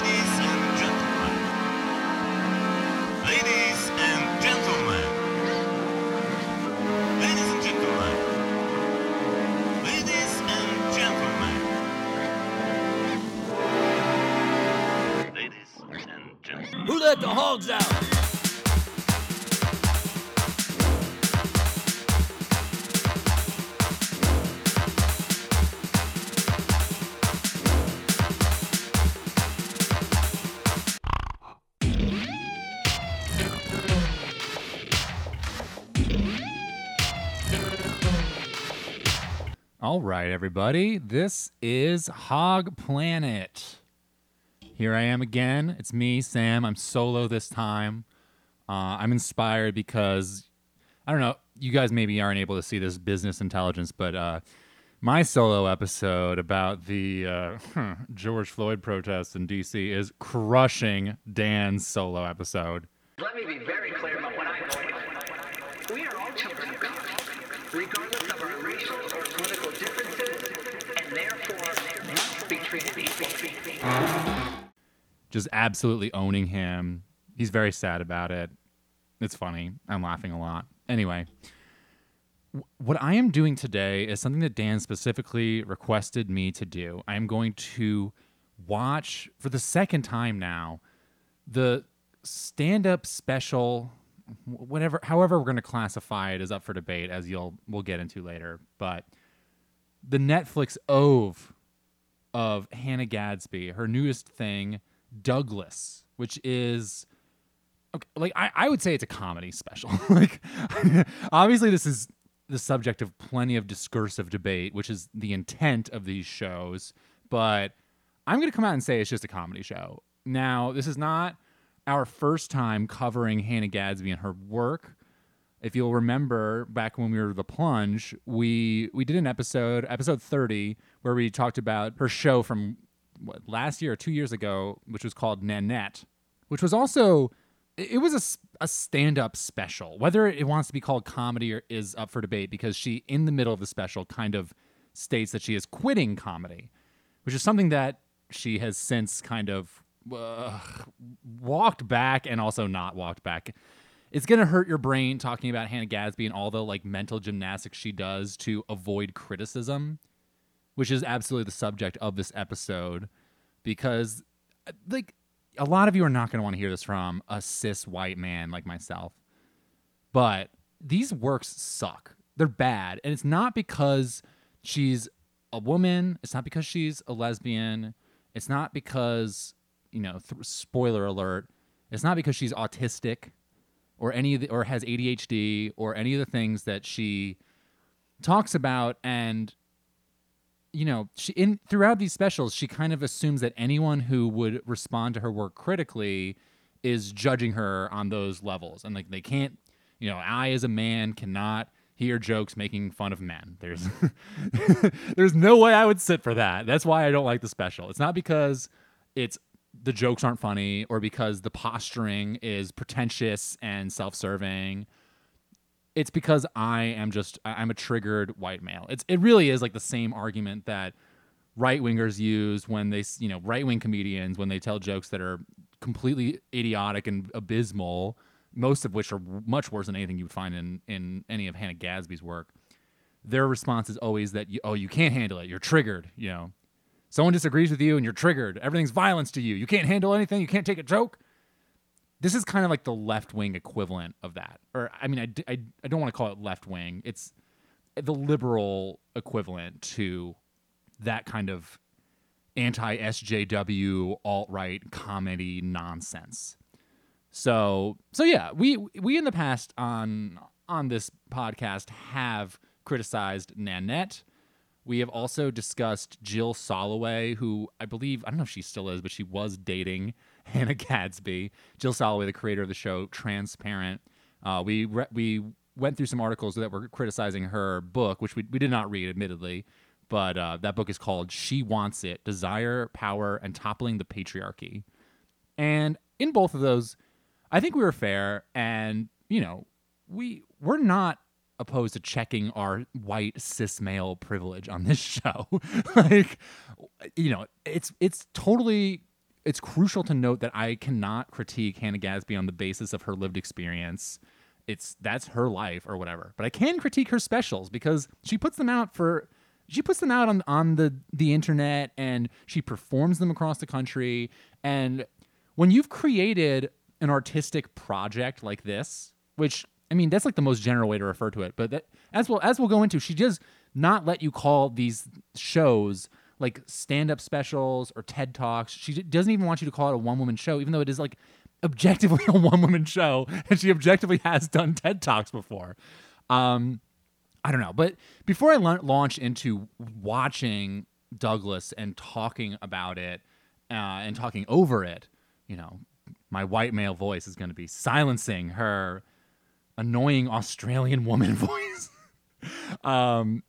Ladies and gentlemen. Ladies and gentlemen. Ladies and gentlemen. Ladies and gentlemen. Ladies and gentlemen. Who let the hogs out? All right, everybody. This is Hog Planet. Here I am again. It's me, Sam. I'm solo this time. Uh, I'm inspired because I don't know. You guys maybe aren't able to see this business intelligence, but uh, my solo episode about the uh, George Floyd protests in D.C. is crushing Dan's solo episode. Let me be very clear about what I'm going. We are all children of God, regardless of our racial or political differences, and therefore must be treated equally. Just absolutely owning him. He's very sad about it. It's funny. I'm laughing a lot. Anyway, what I am doing today is something that Dan specifically requested me to do. I am going to watch for the second time now the stand-up special whatever however we're going to classify it is up for debate as you'll we'll get into later but the Netflix oeuvre of Hannah Gadsby, her newest thing, Douglas, which is like I, I would say it's a comedy special. like obviously this is the subject of plenty of discursive debate, which is the intent of these shows, but I'm gonna come out and say it's just a comedy show. Now, this is not our first time covering Hannah Gadsby and her work if you'll remember back when we were the plunge we we did an episode episode 30 where we talked about her show from what, last year or two years ago which was called nanette which was also it was a stand-up special. Whether it wants to be called comedy or is up for debate because she in the middle of the special kind of states that she is quitting comedy which is something that she has since kind of uh, walked back and also not walked back it's gonna hurt your brain talking about Hannah Gadsby and all the like mental gymnastics she does to avoid criticism, which is absolutely the subject of this episode, because uh, like a lot of you are not gonna want to hear this from a cis white man like myself, but these works suck. They're bad, and it's not because she's a woman. It's not because she's a lesbian. It's not because you know. Th- spoiler alert. It's not because she's autistic or any of the, or has ADHD or any of the things that she talks about. And you know she in throughout these specials she kind of assumes that anyone who would respond to her work critically is judging her on those levels. And like they can't you know I as a man cannot hear jokes making fun of men. There's there's no way I would sit for that. That's why I don't like the special. It's not because it's the jokes aren't funny or because the posturing is pretentious and self-serving it's because i am just i'm a triggered white male. It's it really is like the same argument that right wingers use when they you know right wing comedians when they tell jokes that are completely idiotic and abysmal most of which are much worse than anything you would find in in any of hannah gadsby's work. Their response is always that you, oh you can't handle it. You're triggered you know someone disagrees with you and you're triggered everything's violence to you you can't handle anything you can't take a joke. This is kind of like the left wing equivalent of that. Or i mean I I don't want to call it left wing. It's the liberal equivalent to that kind of anti sjw alt right comedy nonsense. So so yeah we we in the past on on this podcast have criticized nanette we have also discussed Jill Soloway, who I believe, I don't know if she still is, but she was dating Hannah Gadsby. Jill Soloway, the creator of the show Transparent. Uh, we, re- we went through some articles that were criticizing her book, which we, we did not read, admittedly, but uh, that book is called She Wants It Desire, Power, and Toppling the Patriarchy. And in both of those, I think we were fair. And, you know, we, we're not opposed to checking our white cis male privilege on this show. like, you know, it's it's totally it's crucial to note that I cannot critique Hannah Gadsby on the basis of her lived experience. It's that's her life or whatever. But I can critique her specials because she puts them out for she puts them out on on the the internet and she performs them across the country and when you've created an artistic project like this, which I mean that's like the most general way to refer to it, but that, as well as we'll go into, she does not let you call these shows like stand-up specials or TED Talks. She doesn't even want you to call it a one-woman show, even though it is like objectively a one-woman show, and she objectively has done TED Talks before. Um, I don't know, but before I la- launch into watching Douglas and talking about it uh, and talking over it, you know, my white male voice is going to be silencing her annoying Australian woman voice. um,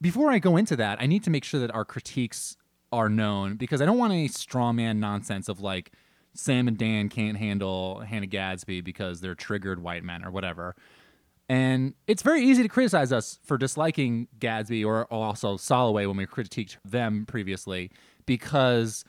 before I go into that, I need to make sure that our critiques are known because I don't want any straw man nonsense of like Sam and Dan can't handle Hannah Gadsby because they're triggered white men or whatever. And it's very easy to criticize us for disliking Gadsby or also Soloway when we critiqued them previously because,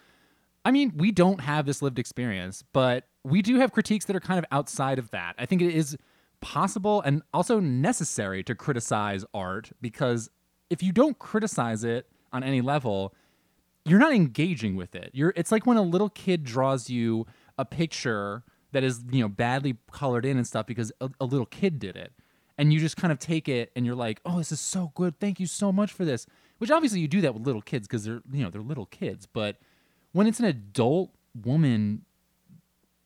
I mean, we don't have this lived experience, but we do have critiques that are kind of outside of that. I think it is possible and also necessary to criticize art because if you don't criticize it on any level, you're not engaging with it. You're it's like when a little kid draws you a picture that is, you know, badly colored in and stuff because a, a little kid did it. And you just kind of take it and you're like, "Oh, this is so good. Thank you so much for this." Which obviously you do that with little kids because they're, you know, they're little kids, but when it's an adult woman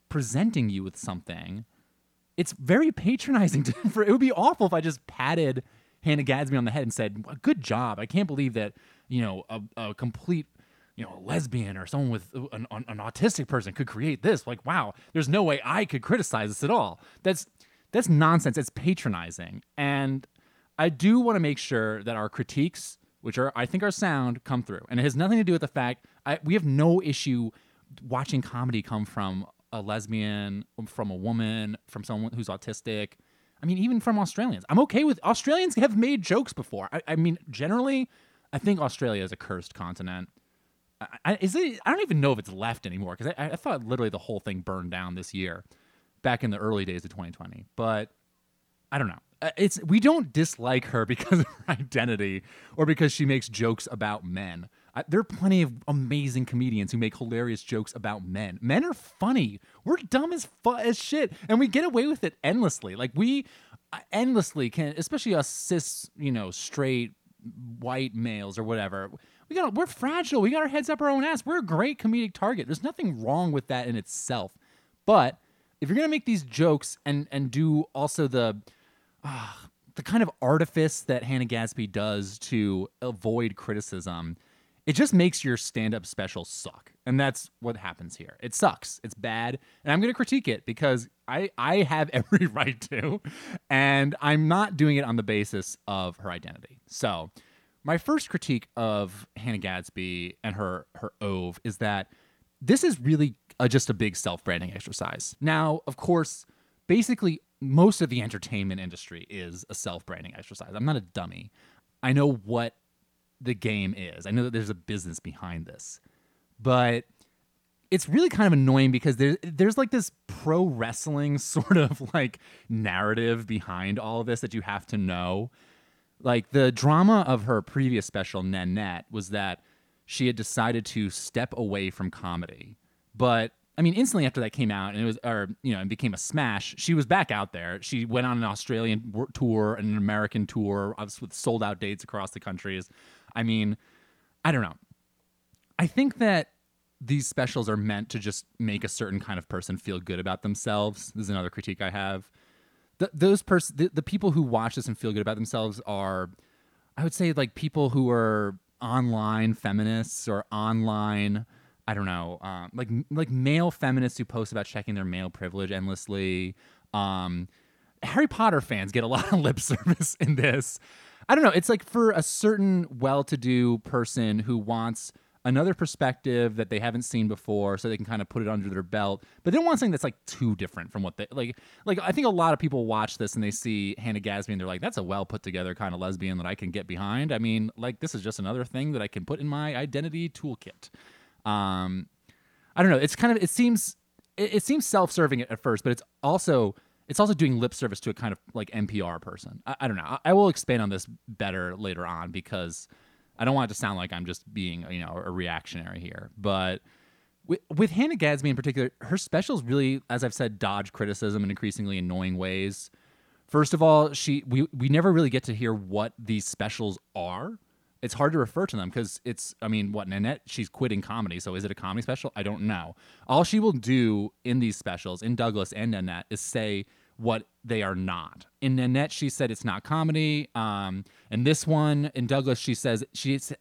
presenting you with something, it's very patronizing. To, for it would be awful if I just patted Hannah Gadsby on the head and said, "Good job! I can't believe that you know a, a complete." You know, a lesbian or someone with an, an, an autistic person could create this. Like, wow, there's no way I could criticize this at all. That's that's nonsense. It's patronizing, and I do want to make sure that our critiques, which are I think are sound, come through. And it has nothing to do with the fact I, we have no issue watching comedy come from a lesbian, from a woman, from someone who's autistic. I mean, even from Australians. I'm okay with Australians have made jokes before. I, I mean, generally, I think Australia is a cursed continent. I, is it? I don't even know if it's left anymore because I, I thought literally the whole thing burned down this year, back in the early days of 2020. But I don't know. Uh, It's we don't dislike her because of her identity or because she makes jokes about men. I, there are plenty of amazing comedians who make hilarious jokes about men. Men are funny. We're dumb as fu- as shit, and we get away with it endlessly. Like we uh, endlessly can, especially us cis, you know, straight white males or whatever. We got we're fragile. We got our heads up our own ass. We're a great comedic target. There's nothing wrong with that in itself. But if you're gonna make these jokes and and do also the ah, the kind of artifice that Hannah Gadsby does to avoid criticism, it just makes your stand-up special suck. And that's what happens here. It sucks. It's bad. And I'm gonna critique it because I I have every right to. And I'm not doing it on the basis of her identity. So my first critique of Hannah Gadsby and her her oeuvre is that this is really uh just a big self-branding exercise. Now, of course, basically most of the entertainment industry is a self-branding exercise. I'm not a dummy. I know what the game is. I know that there's a business behind this. But it's really kind of annoying because there's there's like this pro wrestling sort of like narrative behind all of this that you have to know. Like the drama of her previous special, Nanette, was that she had decided to step away from comedy. But I mean, instantly after that came out and it was, or you know, and became a smash, she was back out there. She went on an Australian tour, and an American tour, with sold out dates across the countries. I mean, I don't know. I think that these specials are meant to just make a certain kind of person feel good about themselves. This is another critique I have. Th- those pers- the, the people who watch this and feel good about themselves are, I would say, like people who are online feminists or online, I don't know, um, like like male feminists who post about checking their male privilege endlessly. Um, Harry Potter fans get a lot of lip service in this. I don't know. It's like for a certain well-to-do person who wants another perspective that they haven't seen before, so they can kind of put it under their belt. But they don't want something that's like too different from what they like. Like I think a lot of people watch this and they see Hannah Gadsby and they're like, "That's a well put together kind of lesbian that I can get behind." I mean, like this is just another thing that I can put in my identity toolkit. Um, I don't know. It's kind of it seems it, it seems self-serving at, at first, but it's also it's also doing lip service to a kind of like NPR person. I, I don't know. I, I will expand on this better later on because I don't want it to sound like I'm just being you know a reactionary here, but. With, with Hannah Gadsby in particular, her specials really, as I've said, dodge criticism in increasingly annoying ways. First of all, she we we never really get to hear what these specials are. It's hard to refer to them because it's I mean, what Nanette she's quitting comedy, so is it a comedy special? I don't know. All she will do in these specials, in Douglas and Nanette, is say what they are not. In Nanette, she said it's not comedy. Um, and this one in Douglas, she says she. So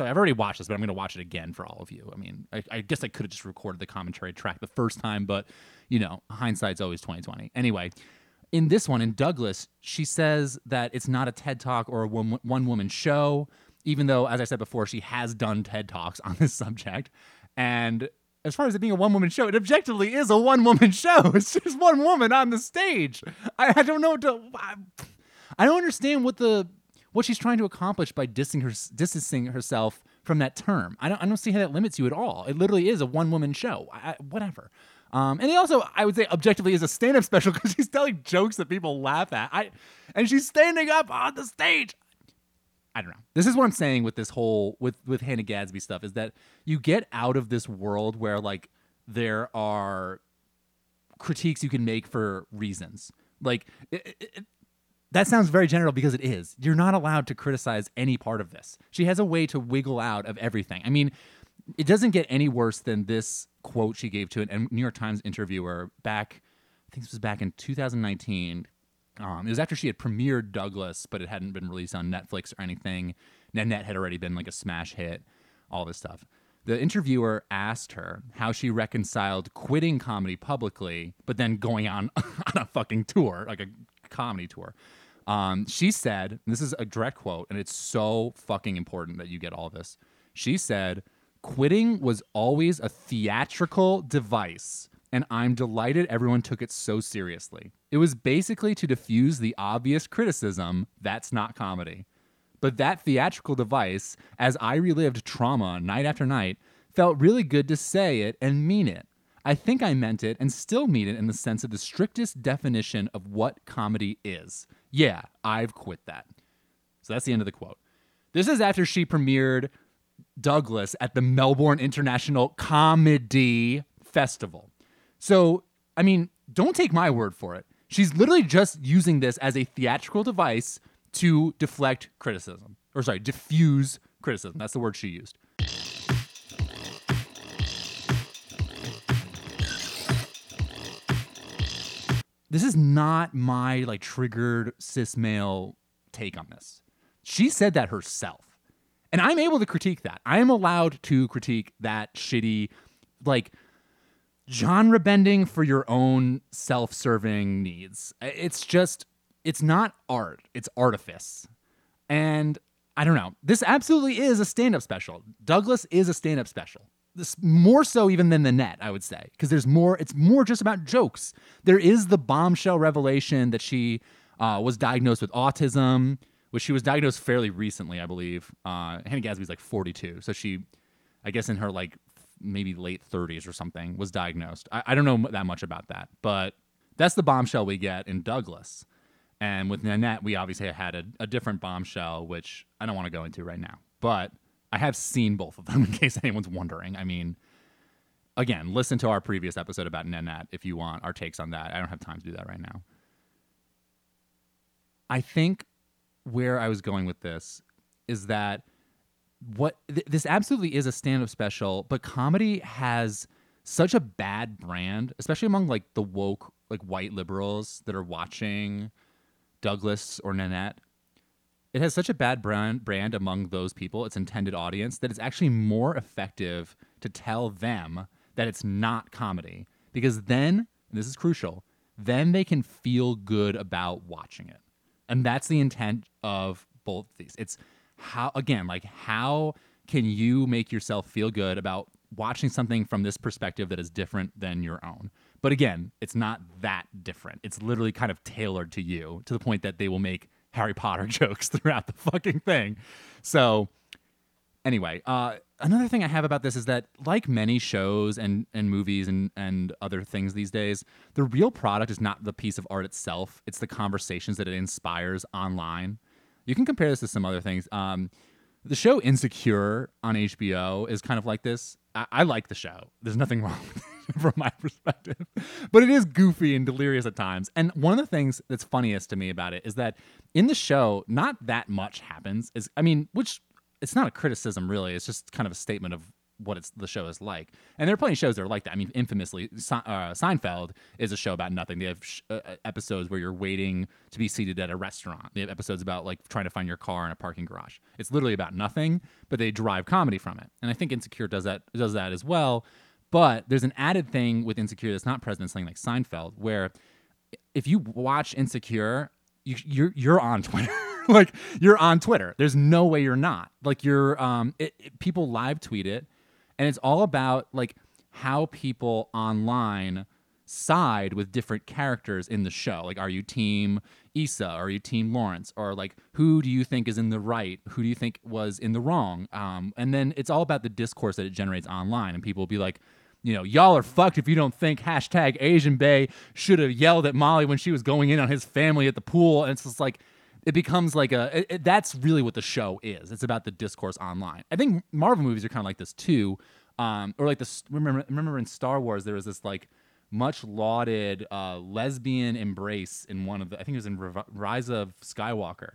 I've already watched this, but I'm going to watch it again for all of you. I mean, I, I guess I could have just recorded the commentary track the first time, but you know, hindsight's always 2020. Anyway, in this one, in Douglas, she says that it's not a TED Talk or a one, one woman show, even though, as I said before, she has done TED Talks on this subject. And as far as it being a one woman show, it objectively is a one woman show. It's just one woman on the stage. I, I don't know to. I, I, don't understand what the what she's trying to accomplish by distancing, her, distancing herself from that term. I don't I don't see how that limits you at all. It literally is a one woman show. I, whatever. Um, and he also, I would say, objectively, is a stand-up special because she's telling jokes that people laugh at. I, and she's standing up on the stage. I don't know. This is what I'm saying with this whole with with Hannah Gadsby stuff is that you get out of this world where like there are critiques you can make for reasons. Like it, it, that sounds very general because it is. You're not allowed to criticize any part of this. She has a way to wiggle out of everything. I mean, it doesn't get any worse than this quote she gave to a New York Times interviewer back, I think this was back in 2019. Um, it was after she had premiered Douglas, but it hadn't been released on Netflix or anything. Nanette had already been like a smash hit, all this stuff. The interviewer asked her how she reconciled quitting comedy publicly, but then going on on a fucking tour, like a comedy tour. Um, she said, this is a direct quote, and it's so fucking important that you get all this. She said, Quitting was always a theatrical device, and I'm delighted everyone took it so seriously. It was basically to diffuse the obvious criticism that's not comedy. But that theatrical device, as I relived trauma night after night, felt really good to say it and mean it. I think I meant it and still mean it in the sense of the strictest definition of what comedy is. Yeah, I've quit that. So that's the end of the quote. This is after she premiered Douglas at the Melbourne International Comedy Festival. So, I mean, don't take my word for it. She's literally just using this as a theatrical device to deflect criticism, or sorry, diffuse criticism. That's the word she used. This is not my like triggered cis male take on this. She said that herself. And I'm able to critique that. I am allowed to critique that shitty, like, genre bending for your own self serving needs. It's just, it's not art, it's artifice. And I don't know. This absolutely is a stand up special. Douglas is a stand up special. This more so even than Nanette, I would say, because there's more. It's more just about jokes. There is the bombshell revelation that she uh, was diagnosed with autism which she was diagnosed fairly recently, I believe. Uh, Hannah Gadsby's like 42, so she, I guess, in her like maybe late 30s or something, was diagnosed. I, I don't know that much about that, but that's the bombshell we get in Douglas. And with Nanette, we obviously had a, a different bombshell, which I don't want to go into right now. But I have seen both of them in case anyone's wondering. I mean, again, listen to our previous episode about Nanette if you want our takes on that. I don't have time to do that right now. I think where I was going with this is that what th- this absolutely is a stand-up special, but comedy has such a bad brand, especially among like the woke like white liberals that are watching Douglas or Nanette. It has such a bad brand brand among those people, its intended audience, that it's actually more effective to tell them that it's not comedy because then this is crucial, then they can feel good about watching it. And that's the intent of both these. It's how again, like how can you make yourself feel good about watching something from this perspective that is different than your own? But again, it's not that different. It's literally kind of tailored to you to the point that they will make Harry Potter jokes throughout the fucking thing. So anyway, uh, another thing I have about this is that, like many shows and, and movies and, and other things these days, the real product is not the piece of art itself, it's the conversations that it inspires online. You can compare this to some other things. Um, the show Insecure on HBO is kind of like this. I, I like the show. There's nothing wrong from my perspective, but it is goofy and delirious at times. And one of the things that's funniest to me about it is that in the show, not that much happens. Is I mean, which it's not a criticism really. It's just kind of a statement of what it's the show is like. And there are plenty of shows that are like that. I mean, infamously, Se- uh, Seinfeld is a show about nothing. They have sh- uh, episodes where you're waiting to be seated at a restaurant. They have episodes about like trying to find your car in a parking garage. It's literally about nothing, but they derive comedy from it. And I think Insecure does that does that as well. But there's an added thing with Insecure that's not present in something like Seinfeld, where if you watch Insecure, you, you're you're on Twitter. like you're on Twitter. There's no way you're not. Like you're um it, it- people live tweet it and it's all about like how people online side with different characters in the show. Like are you team Issa? Are you team Lawrence? Or like who do you think is in the right? Who do you think was in the wrong? Um and then it's all about the discourse that it generates online and people will be like you know, y'all are fucked if you don't think hashtag Asian Bay should have yelled at Molly when she was going in on his family at the pool. And it's just like, it becomes like a, it, it- that's really what the show is. It's about the discourse online. I think Marvel movies are kind of like this too. Um, or like this, remember, remember in Star Wars, there was this like much lauded uh, lesbian embrace in one of the, I think it was in Rise of Skywalker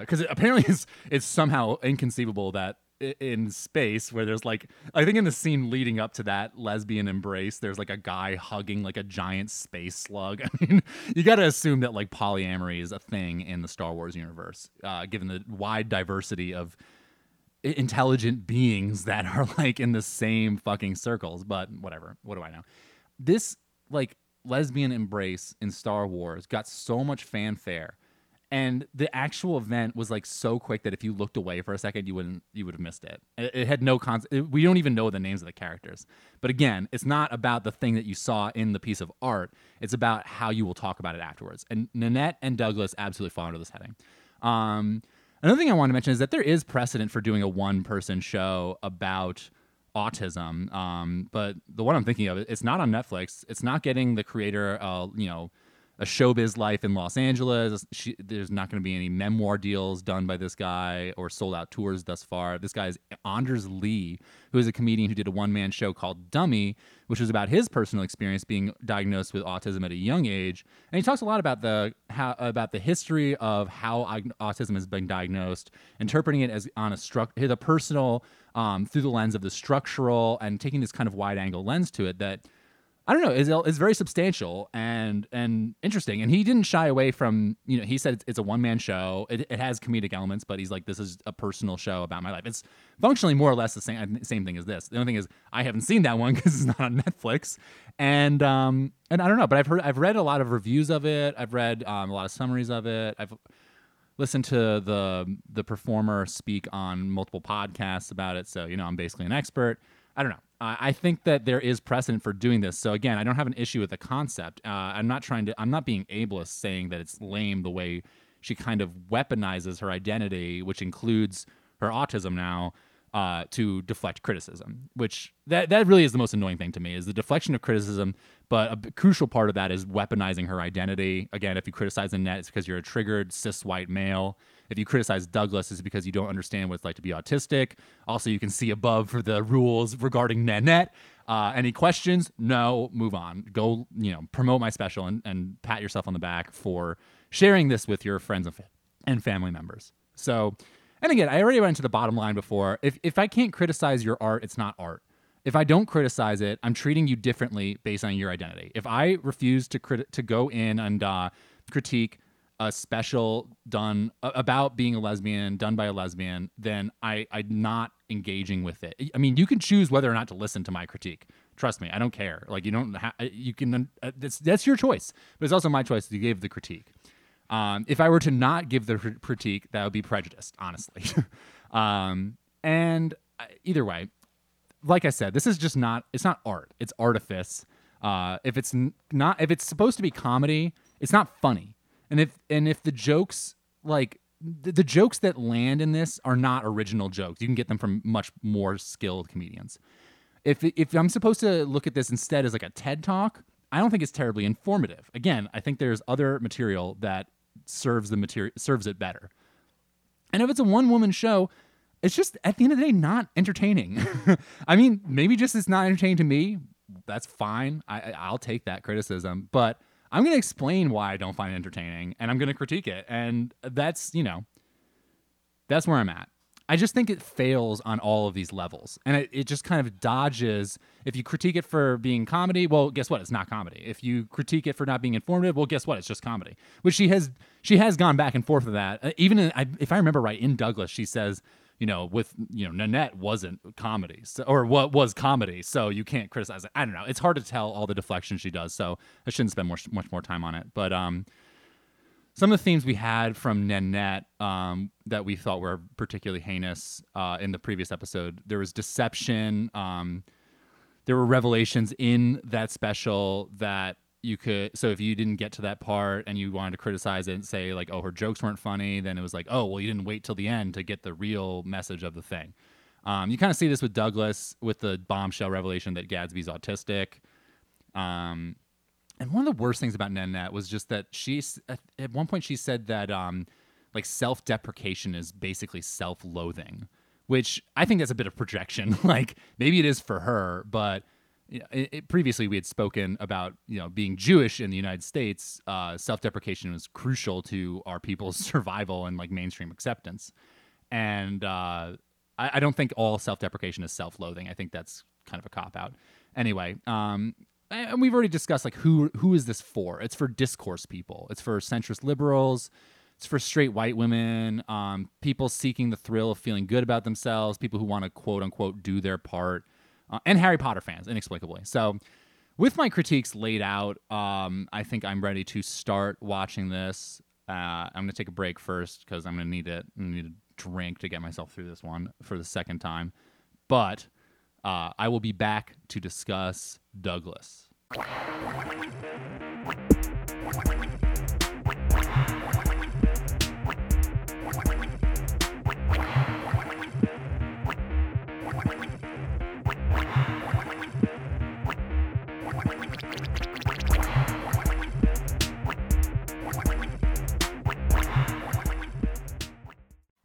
because apparently it's it's somehow inconceivable that in space where there's like I think in the scene leading up to that lesbian embrace there's like a guy hugging like a giant space slug. I mean, you got to assume that like polyamory is a thing in the Star Wars universe, uh, given the wide diversity of intelligent beings that are like in the same fucking circles. But whatever, what do I know? This like lesbian embrace in Star Wars got so much fanfare and the actual event was like so quick that if you looked away for a second you wouldn't you would have missed it. It, it had no con we don't even know the names of the characters. But again it's not about the thing that you saw in the piece of art. It's about how you will talk about it afterwards. And nanette and douglas absolutely fall under this heading. Um, another thing i want to mention is that there is precedent for doing a one person show about autism. Um, but the one i'm thinking of it's not on netflix. It's not getting the creator uh, you know a showbiz life in Los Angeles. She, there's not going to be any memoir deals done by this guy or sold out tours thus far. This guy is Anders Lee, who is a comedian who did a one man show called Dummy, which was about his personal experience being diagnosed with autism at a young age. And he talks a lot about the how about the history of how autism has been diagnosed, interpreting it as on a struct the personal um, through the lens of the structural, and taking this kind of wide angle lens to it that. I don't know. It's, it's very substantial and and interesting. And he didn't shy away from you know. He said it's, it's a one man show. It, it has comedic elements, but he's like, this is a personal show about my life. It's functionally more or less the same same thing as this. The only thing is, I haven't seen that one because it's not on Netflix. And um and I don't know, but I've heard I've read a lot of reviews of it. I've read um, a lot of summaries of it. I've listened to the the performer speak on multiple podcasts about it. So you know, I'm basically an expert. I don't know. Uh, I think that there is precedent for doing this. So again, I don't have an issue with the concept. Uh, I'm not trying to. I'm not being ableist saying that it's lame the way she kind of weaponizes her identity, which includes her autism now, uh, to deflect criticism. Which that that really is the most annoying thing to me is the deflection of criticism. But a crucial part of that is weaponizing her identity. Again, if you criticize Nanette, it's because you're a triggered cis white male. If you criticize Douglas, it's because you don't understand what it's like to be autistic. Also, you can see above for the rules regarding Nanette. Uh, any questions? No. Move on. Go, you know, promote my special and, and pat yourself on the back for sharing this with your friends and, fa- and family members. So, and again, I already went to the bottom line before. If if I can't criticize your art, it's not art. If I don't criticize it, I'm treating you differently based on your identity. If I refuse to crit- to go in and uh, critique a special done about being a lesbian done by a lesbian, then I I'm not engaging with it. I mean, you can choose whether or not to listen to my critique. Trust me, I don't care. Like you don't ha- you can uh, that's that's your choice, but it's also my choice that you gave the critique. Um, if I were to not give the critique, that would be prejudiced, honestly. um, and uh, either way, like I said, this is just not it's not art. It's artifice. Uh, if it's n- not if it's supposed to be comedy, it's not funny. And if and if the jokes like the, the jokes that land in this are not original jokes. You can get them from much more skilled comedians. If if I'm supposed to look at this instead as like a TED talk, I don't think it's terribly informative. Again, I think there's other material that serves the material serves it better. And if it's a one woman show, it's just at the end of the day not entertaining. I mean, maybe just it's not entertaining to me. That's fine. I I'll take that criticism, but I'm going to explain why I don't find it entertaining and I'm going to critique it. And that's, you know, that's where I'm at. I just think it fails on all of these levels. And it, it just kind of dodges. If you critique it for being comedy, well, guess what? It's not comedy. If you critique it for not being informative, well, guess what? It's just comedy. Which she has she has gone back and forth with that. Uh, even in, I, if I remember right, in Douglas, she says, you know, with you know, Nanette wasn't comedy, so, or what was comedy, so you can't criticize it. I don't know. It's hard to tell all the deflection she does, so I shouldn't spend more, much more time on it. But um, some of the themes we had from Nanette um, that we thought were particularly heinous uh, in the previous episode. There was deception. Um, there were revelations in that special that you could. So if you didn't get to that part and you wanted to criticize it and say like, "Oh, her jokes weren't funny," then it was like, "Oh, well, you didn't wait till the end to get the real message of the thing." Um, you kind of see this with Douglas with the bombshell revelation that Gadsby's autistic. Um, and one of the worst things about Nanette was just that she's at, at one point she said that um, like self-deprecation is basically self-loathing, which I think that's a bit of projection. like maybe it is for her, but it, it- previously we had spoken about you know being Jewish in the United States. Uh, self-deprecation was crucial to our people's survival and like mainstream acceptance. And uh, I, I don't think all self-deprecation is self-loathing. I think that's kind of a cop out. Anyway, um, and we've already discussed like who who is this for? It's for discourse people. It's for centrist liberals. It's for straight white women, um, people seeking the thrill of feeling good about themselves, people who want to quote unquote do their part, uh, and Harry Potter fans, inexplicably. So, with my critiques laid out, um, I think I'm ready to start watching this. Uh, I'm going to take a break first because I'm going to need it. I need a drink to get myself through this one for the second time. But uh, I will be back to discuss Douglas.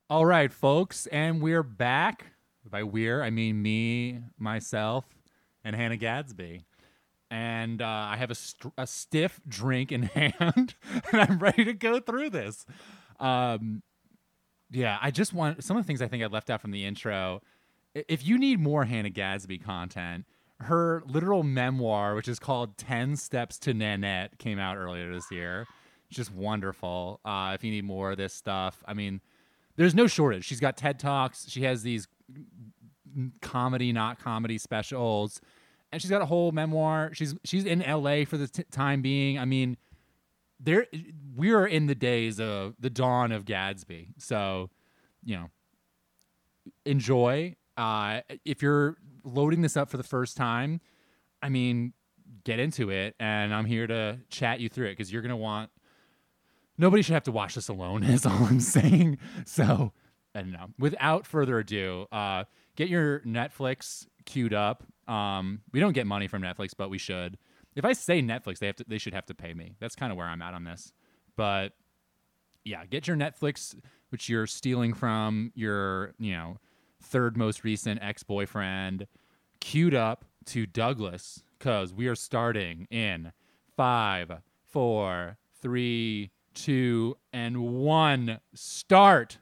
All right, folks, and we're back. By we're, I mean me, myself, and Hannah Gadsby. And uh, I have a, st- a stiff drink in hand, and I'm ready to go through this. Um, yeah, I just want some of the things I think I left out from the intro. If you need more Hannah Gadsby content, her literal memoir, which is called 10 Steps to Nanette, came out earlier this year. It's just wonderful. Uh, if you need more of this stuff, I mean, there's no shortage. She's got TED Talks. She has these comedy, not comedy specials, and she's got a whole memoir. She's she's in L.A. for the t- time being. I mean, there we're in the days of the dawn of Gadsby. So, you know, enjoy. Uh, if you're loading this up for the first time, I mean, get into it, and I'm here to chat you through it because you're gonna want nobody should have to watch this alone is all i'm saying. So i don't know. Without further ado uh get your netflix queued up. Um we don't get money from netflix but we should. If i say netflix they have to they should have to pay me. That's kind of where i'm at on this. But yeah get your netflix which you're stealing from your you know third most recent ex-boyfriend queued up to douglas because we are starting in five four three two and one. Start.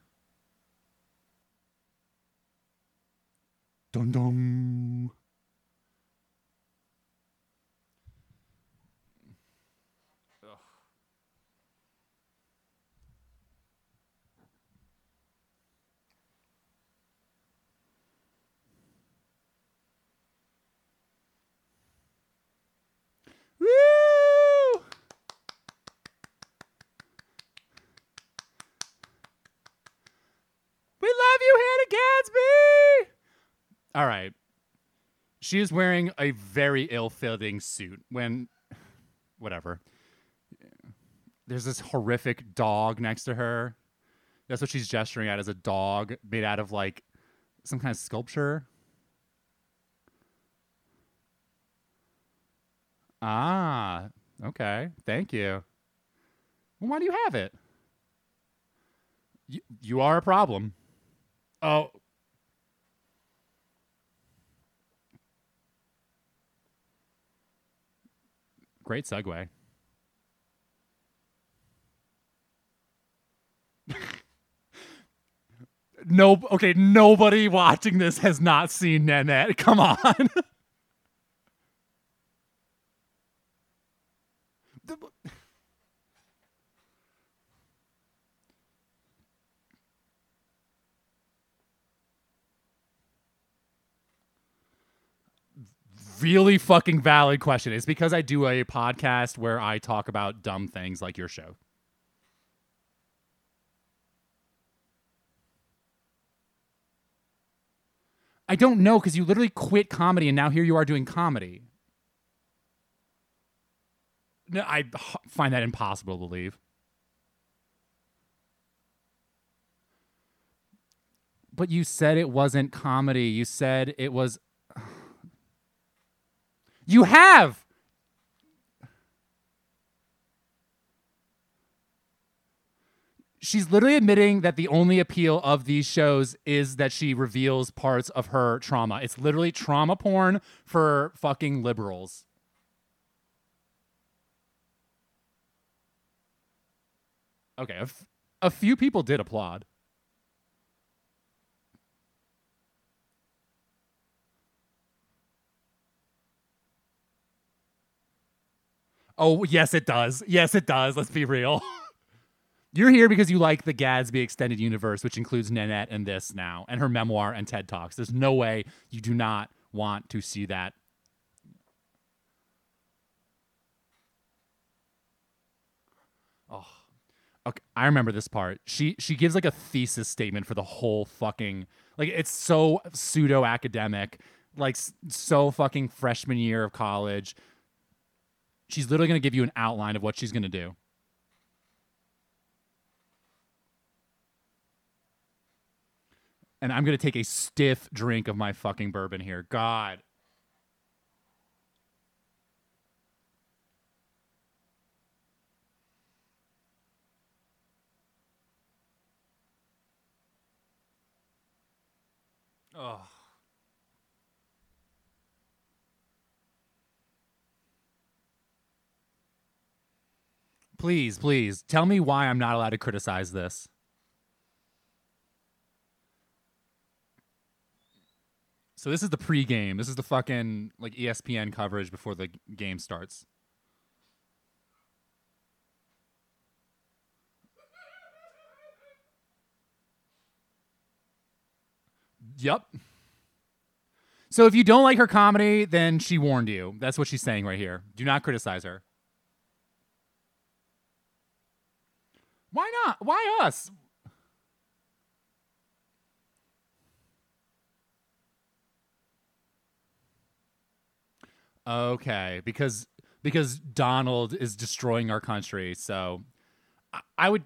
Dun dun Woo! We love you, Hannah Gadsby. All right. She is wearing a very ill-fitting suit when whatever. There's this horrific dog next to her That's what she's gesturing at as a dog made out of like some kind of sculpture. Ah, okay. Thank you. Well, why do you have it? You, you are a problem. Oh. Great segue. no, okay, nobody watching this has not seen Nanette. Come on. really fucking valid question. It's because I do a podcast where I talk about dumb things like your show. I don't know because you literally quit comedy and now here you are doing comedy. No, I find that impossible to believe. But you said it wasn't comedy. You said it was. You have. She's literally admitting that the only appeal of these shows is that she reveals parts of her trauma. It's literally trauma porn for fucking liberals. Okay, a, f- a few people did applaud. Oh, yes, it does. Yes, it does. Let's be real. You're here because you like the Gadsby extended universe, which includes Nanette and this now, and her memoir and TED Talks. There's no way you do not want to see that. Oh, okay. I remember this part. She she gives like a thesis statement for the whole fucking like it's so pseudo academic, like so fucking freshman year of college. She's literally going to give you an outline of what she's going to do. And I'm going to take a stiff drink of my fucking bourbon here. God. Oh. Please, please tell me why I'm not allowed to criticize this. So this is the pregame. This is the fucking like ESPN coverage before the game starts. Yep. So if you don't like her comedy, then she warned you. That's what she's saying right here. Do not criticize her. Why not? Why us? Okay, because because Donald is destroying our country. So I, would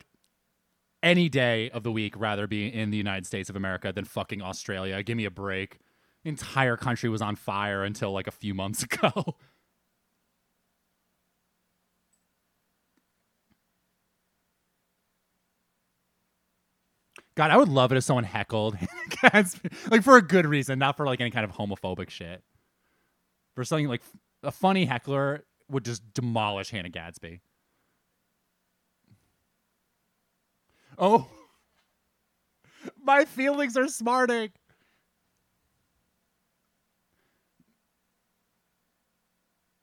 any day of the week rather be in the United States of America than fucking Australia. Give me a break. Entire country was on fire until like a few months ago. God, I would love it if someone heckled like for a good reason, not for like any kind of homophobic shit. For something like a funny heckler would just demolish Hannah Gadsby. Oh, my feelings are smarting.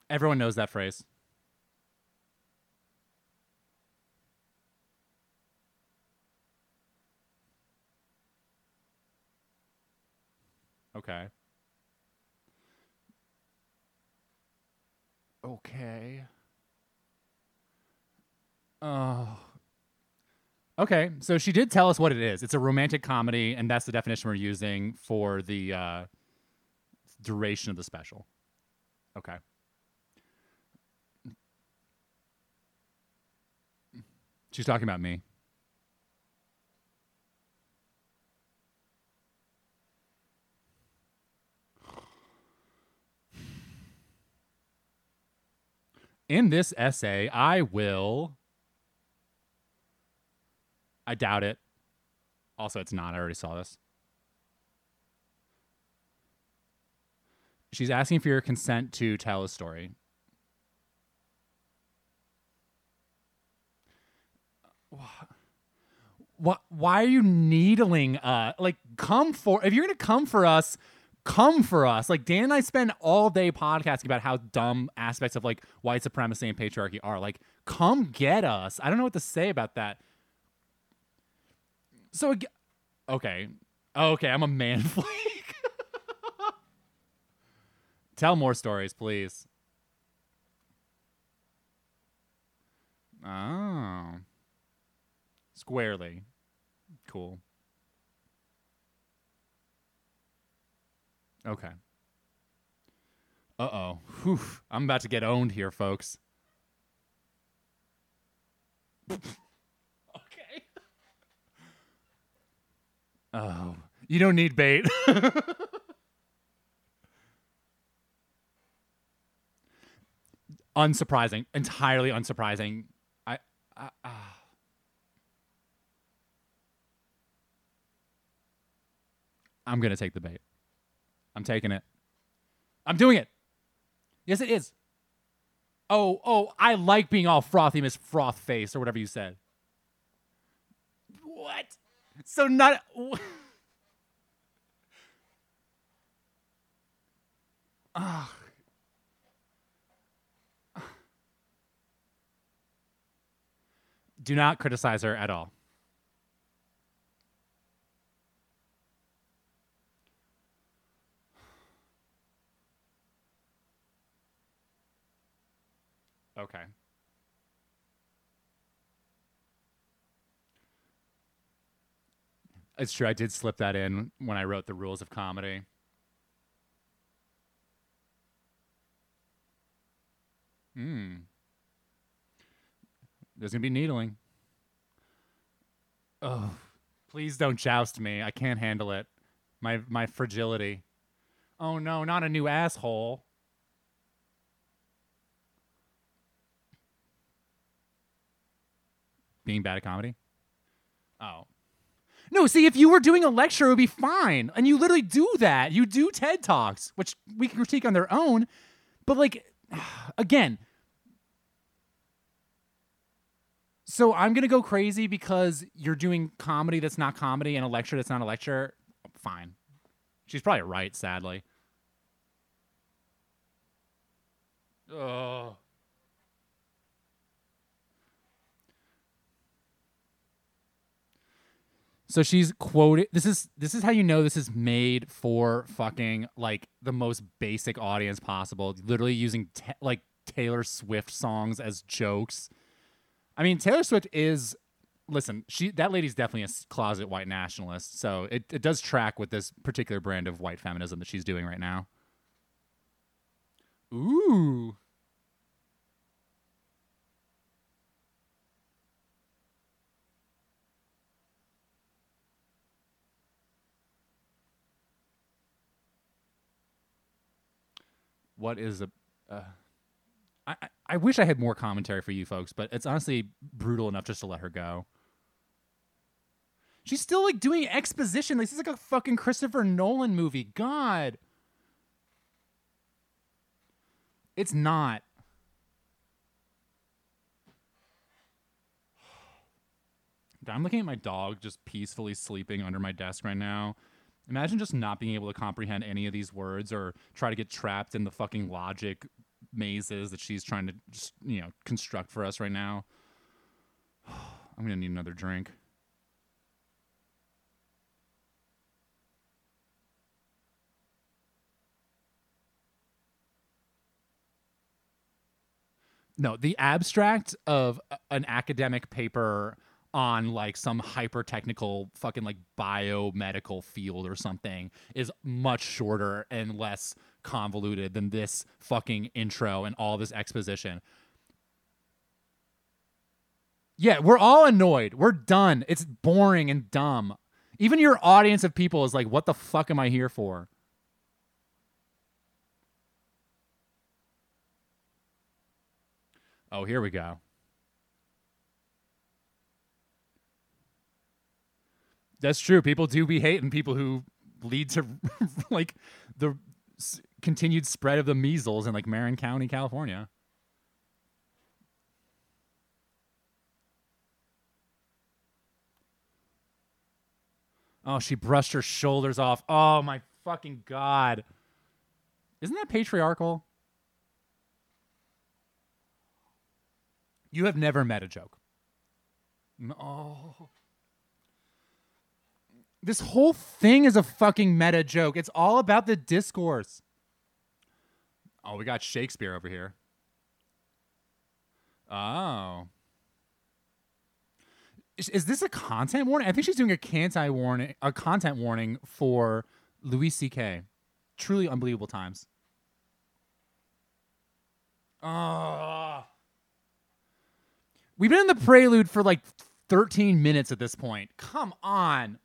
Everyone knows that phrase. Okay. Okay. Oh. Okay, so she did tell us what it is. It's a romantic comedy, and that's the definition we're using for the uh, duration of the special. Okay. She's talking about me. In this essay, I will. I doubt it. Also, it's not. I already saw this. She's asking for your consent to tell a story. Why, why are you needling uh like come for if you're gonna come for us come for us. Like dan and i spend all day podcasting about how dumb aspects of like white supremacy and patriarchy are. Like come get us. I don't know what to say about that. So okay. Okay i'm a man flake. Tell more stories please. Oh. Squarely. Cool okay. Uh-oh. Whew. i'm about to get owned here folks. Okay. Oh. You don't need bait. Unsurprising. Entirely unsurprising. I, I ah. I'm gonna take the bait. I'm taking it. I'm doing it. Yes, it is. Oh, oh, I like being all frothy, Miss Froth Face, or whatever you said. What? So not. Ugh. Do not criticize her at all. Okay. It's true. I did slip that in when I wrote the rules of comedy. Hmm. There's gonna be needling. Oh, please don't joust me. I can't handle it. My my fragility. Oh no, not a new asshole. Being bad at comedy? Oh. No, see, if you were doing a lecture, it would be fine. And you literally do that. You do TED Talks, which we can critique on their own. But, like, again, so I'm going to go crazy because you're doing comedy that's not comedy and a lecture that's not a lecture. Fine. She's probably right, sadly. Ugh. So she's quoted. This is this is how you know this is made for fucking like the most basic audience possible. Literally using like Taylor Swift songs as jokes. I mean, Taylor Swift is. Listen, she that lady's definitely a closet white nationalist. So it, it does track with this particular brand of white feminism that she's doing right now. Ooh. What is a uh, I, I- wish I had more commentary for you folks, but it's honestly brutal enough just to let her go. She's still like doing exposition. This is like a fucking Christopher Nolan movie. God. It's not. I'm looking at my dog just peacefully sleeping under my desk right now. Imagine just not being able to comprehend any of these words or try to get trapped in the fucking logic mazes that she's trying to just, you know, construct for us right now. I'm going to need another drink. No, the abstract of an academic paper on like some hyper technical fucking like biomedical field or something is much shorter and less convoluted than this fucking intro and all this exposition. Yeah, we're all annoyed. We're done. It's boring and dumb. Even your audience of people is like, what the fuck am I here for? Oh, here we go. That's true. People do be hating people who lead to like the s- continued spread of the measles in like Marin County, California. Oh, she brushed her shoulders off. Oh my fucking god. Isn't that patriarchal? You have never met a joke. Oh. This whole thing is a fucking meta joke. It's all about the discourse. Oh, we got Shakespeare over here. Oh. Is, is this a content warning? I think she's doing a canti warning, a content warning for Louis C.K. Truly unbelievable times. Oh. We've been in the prelude for like 13 minutes at this point. Come on.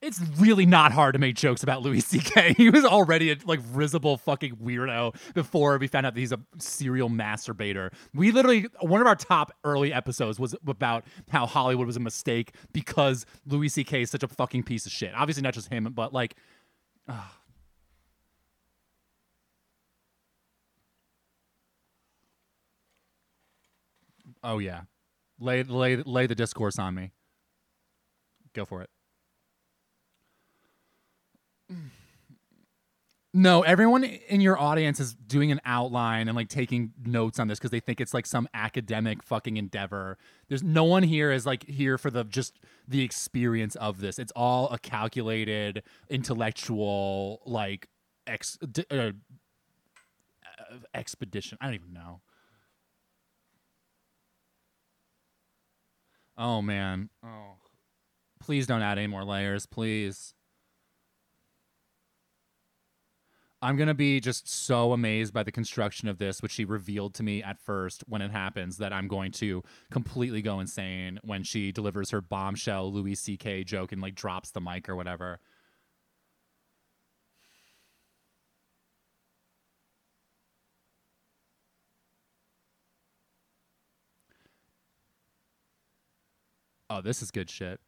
It's really not hard to make jokes about Louis C.K. He was already a like risible fucking weirdo before we found out that he's a serial masturbator. We literally one of our top early episodes was about how Hollywood was a mistake because Louis C.K. is such a fucking piece of shit. Obviously not just him, but like Oh yeah. Lay lay lay the discourse on me. Go for it. No, everyone in your audience is doing an outline and like taking notes on this because they think it's like some academic fucking endeavor. There's no one here is like here for the just the experience of this. It's all a calculated intellectual like ex uh, expedition. I don't even know. Oh man. Oh. Please don't add any more layers, please. I'm to be just so amazed by the construction of this, which she revealed to me at first when it happens, that I'm going to completely go insane when she delivers her bombshell Louis C.K. joke and like drops the mic or whatever. Oh, this is good shit.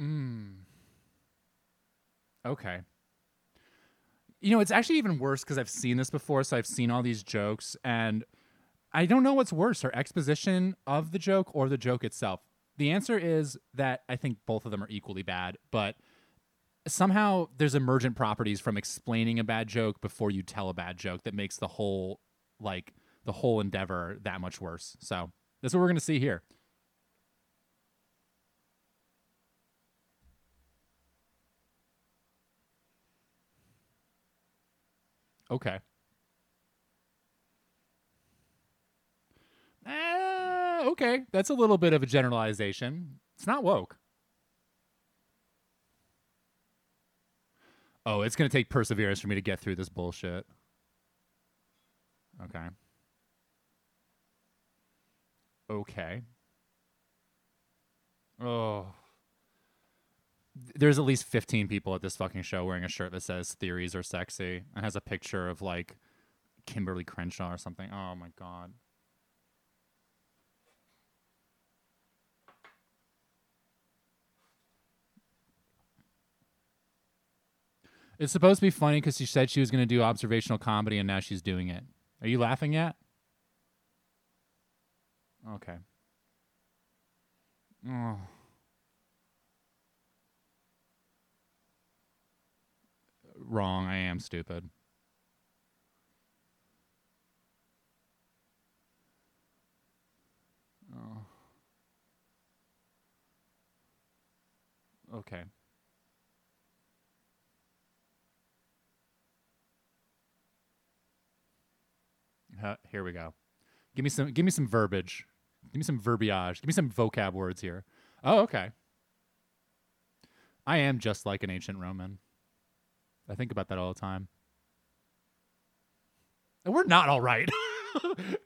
Mm. Okay. You know, it's actually even worse because I've seen this before, so I've seen all these jokes, and I don't know what's worse, her exposition of the joke or the joke itself. The answer is that I think both of them are equally bad, but somehow there's emergent properties from explaining a bad joke before you tell a bad joke that makes the whole like the whole endeavor that much worse. So that's what we're gonna see here. Okay. Uh, okay, that's a little bit of a generalization. It's not woke. Oh, it's going to take perseverance for me to get through this bullshit. Okay. Okay. Oh. There's at least 15 people at this fucking show wearing a shirt that says theories are sexy and has a picture of like Kimberlé Crenshaw or something. Oh my god. It's supposed to be funny because she said she was going to do observational comedy and now she's doing it. Are you laughing yet? Okay. Oh. Wrong. I am stupid. Oh. Okay. Here we go. Give me some. Give me some verbiage. Give me some verbiage. Give me some vocab words here. Oh, okay. I am just like an ancient Roman. I think about that all the time. And we're not all right.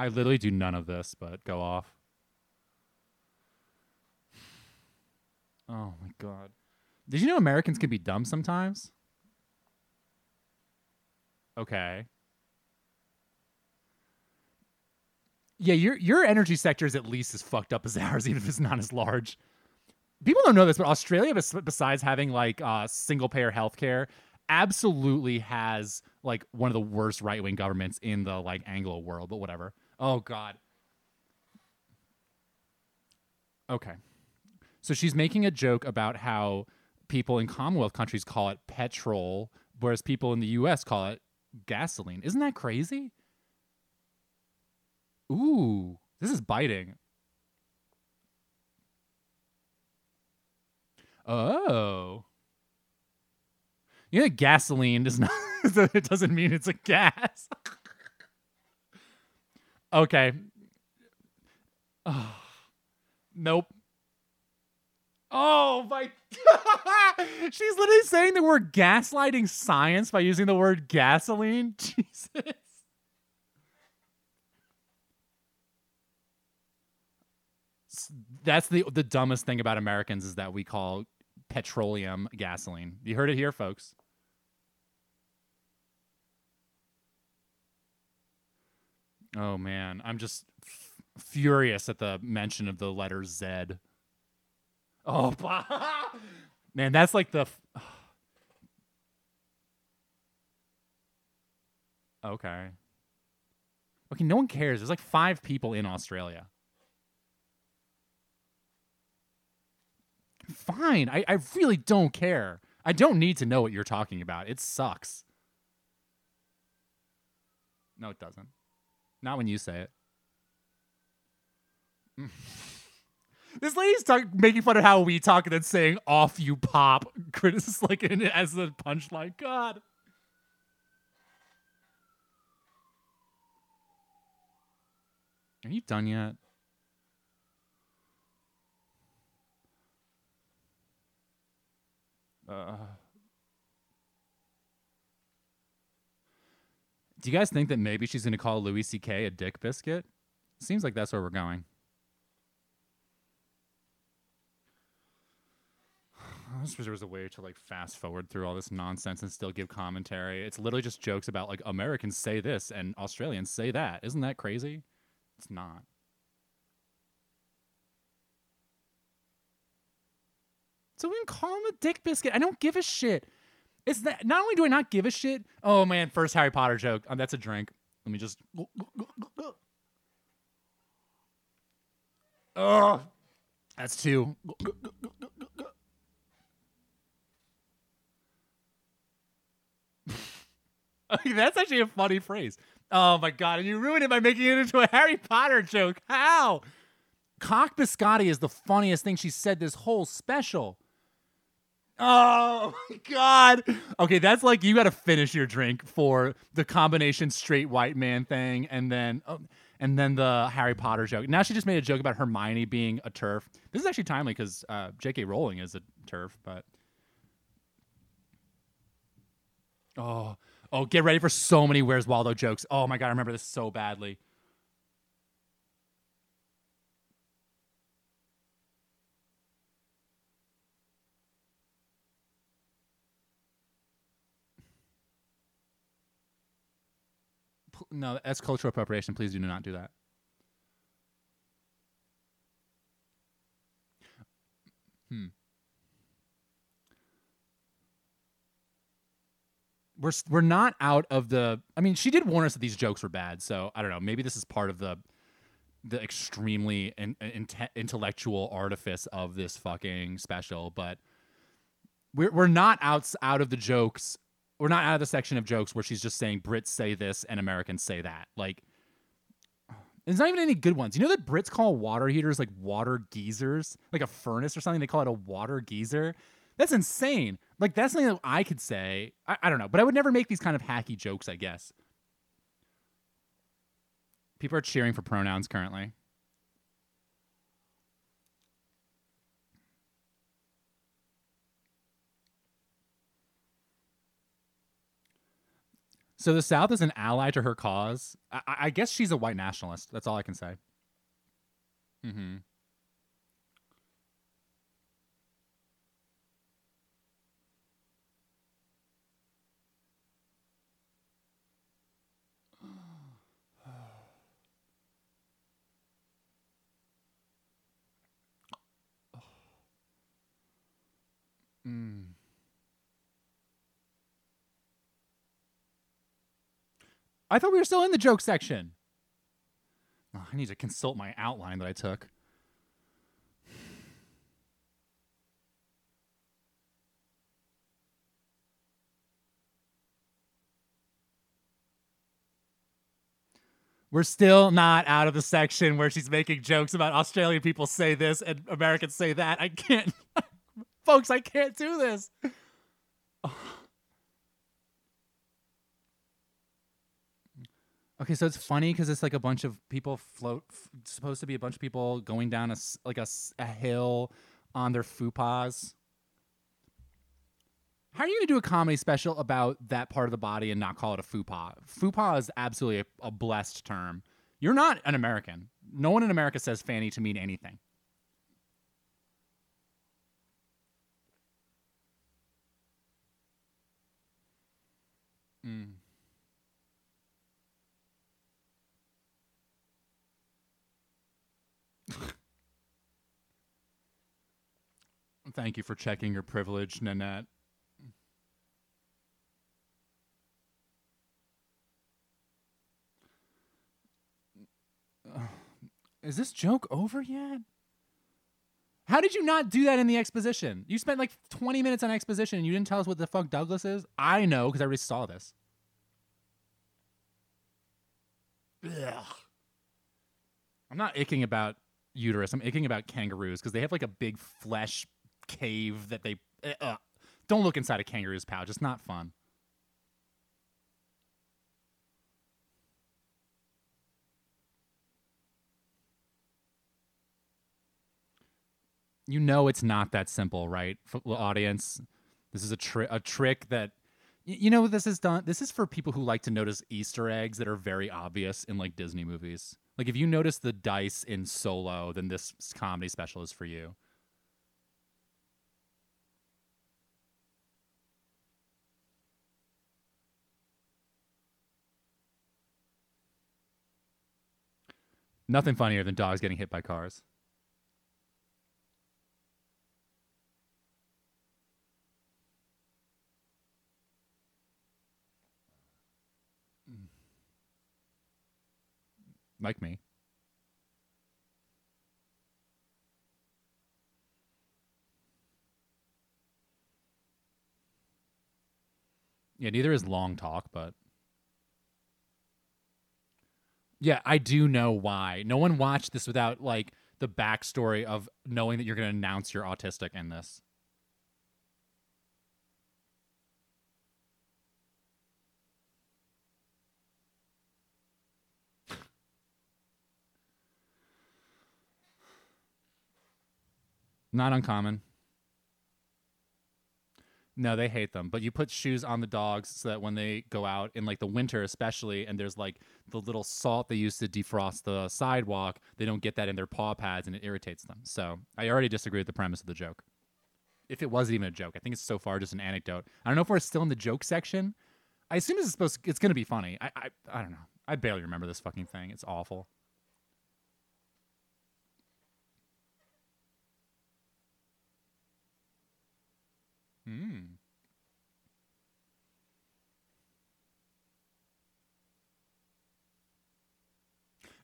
I literally do none of this, but go off. Oh my god. Did you know Americans can be dumb sometimes? Okay. Yeah, your your energy sector is at least as fucked up as ours, even if it's not as large. People don't know this, but Australia, besides having like uh, single payer healthcare, absolutely has like one of the worst right wing governments in the like Anglo world. But whatever. Oh God. Okay. So she's making a joke about how people in Commonwealth countries call it petrol, whereas people in the US call it gasoline. Isn't that crazy? Ooh, this is biting. Oh. You know, gasoline does not, it doesn't mean it's a gas. okay. Oh. Nope. Oh my! She's literally saying that we're gaslighting science by using the word gasoline. Jesus. That's the the dumbest thing about Americans is that we call petroleum gasoline. You heard it here, folks. Oh man, I'm just f- furious at the mention of the letter Z. Oh, man, that's like the. f- okay. Okay, no one cares. There's like five people in Australia. Fine. I, I really don't care. I don't need to know what you're talking about. It sucks. No, it doesn't. Not when you say it. This lady's talk, making fun of how we talk and then saying "off you pop" Chris like in, as the punchline. God. Are you done yet? Uh, do you guys think that maybe she's going to call Louis C.K. a dick biscuit? Seems like that's where we're going. I wish there was a way to like fast forward through all this nonsense and still give commentary. It's literally just jokes about like Americans say this and Australians say that. Isn't that crazy? It's not. So we can call him a dick biscuit. I don't give a shit. It's that not only do I not give a shit. Oh man, first Harry Potter joke. Um, that's a drink. Let me just. Oh, that's two. That's actually a funny phrase. Oh my god, and you ruined it by making it into a Harry Potter joke. How? Cock biscotti is the funniest thing she said this whole special. Oh my god. Okay, that's like you got to finish your drink for the combination straight white man thing, and then oh, and then the Harry Potter joke. Now she just made a joke about Hermione being a TERF. This is actually timely because uh, J.K. Rowling is a TERF, but oh oh, get ready for so many Where's Waldo jokes. Oh my god, I remember this so badly. No, that's cultural appropriation. Please do not do that. Hmm. We're we're not out of the. I mean, she did warn us that these jokes were bad, so I don't know. Maybe this is part of the the extremely in, in, intellectual artifice of this fucking special, but we're we're not out out of the jokes. We're not out of the section of jokes where she's just saying Brits say this and Americans say that. Like, there's not even any good ones. You know that Brits call water heaters like water geysers, like a furnace or something. They call it a water geyser. That's insane. Like that's something that I could say. I, I don't know, but I would never make these kind of hacky jokes. I guess. People are cheering for pronouns currently. So the South is an ally to her cause. I, I guess she's a white nationalist. That's all I can say. Mm-hmm. Mm. I thought we were still in the joke section. Oh, I need to consult my outline that I took. We're still not out of the section where she's making jokes about Australian people say this and Americans say that. I can't, folks, I can't do this. Okay, so it's funny because it's like a bunch of people float. f- Supposed to be a bunch of people going down a like a, a hill on their fupas. How are you gonna do a comedy special about that part of the body and not call it a fupa? Fupa is absolutely a, a blessed term. You're not an American. No one in America says fanny to mean anything. Mm. Thank you for checking your privilege, Nanette. Is this joke over yet? How did you not do that in the exposition? You spent like 20 minutes on exposition and you didn't tell us what the fuck Douglas is? I know because I already saw this. Ugh. I'm not icking about uterus. I'm icking about kangaroos because they have like a big flesh cave that they. Uh, uh. Don't look inside a kangaroo's pouch. It's not fun. You know it's not that simple, right, f- audience? This is a a trick that y- you know this is done. This is for people who like to notice Easter eggs that are very obvious in like Disney movies. Like if you notice the dice in Solo, then this comedy special is for you. Nothing funnier than dogs getting hit by cars. Like me. Yeah, neither is long talk, but yeah, I do know why. No one watched this without like the backstory of knowing that you're going to announce you're autistic in this. Not uncommon. No, they hate them. But you put shoes on the dogs so that when they go out in like the winter, especially, and there's like the little salt they use to defrost the sidewalk, they don't get that in their paw pads and it irritates them. So I already disagree with the premise of the joke. If it wasn't even a joke, I think it's so far just an anecdote. I don't know if we're still in the joke section. I assume is supposed. it's going to be funny. I, I I don't know. I barely remember this fucking thing. It's awful. Hmm.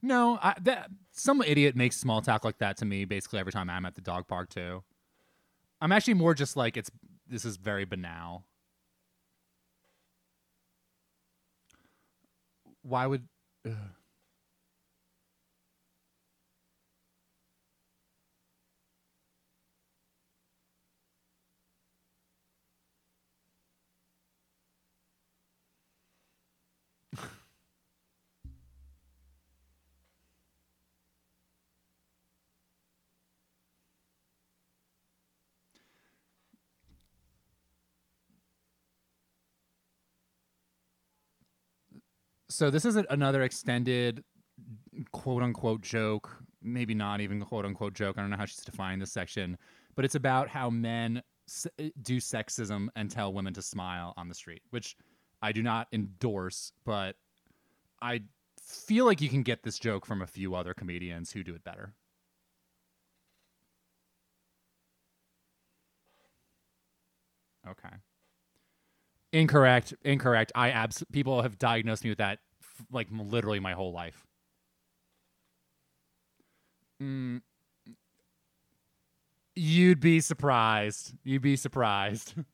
No, I, that some idiot makes small talk like that to me basically every time I'm at the dog park too. I'm actually more just like it's this is very banal. Why would. So this is another extended quote unquote joke, maybe not even quote unquote joke. I don't know how she's defining this section, but it's about how men s- eh, do sexism and tell women to smile on the street, which I do not endorse, but I feel like you can get this joke from a few other comedians who do it better. Okay. Incorrect. Incorrect. I abs- people have diagnosed me with that f- like literally my whole life. Mm. You'd be surprised. You'd be surprised.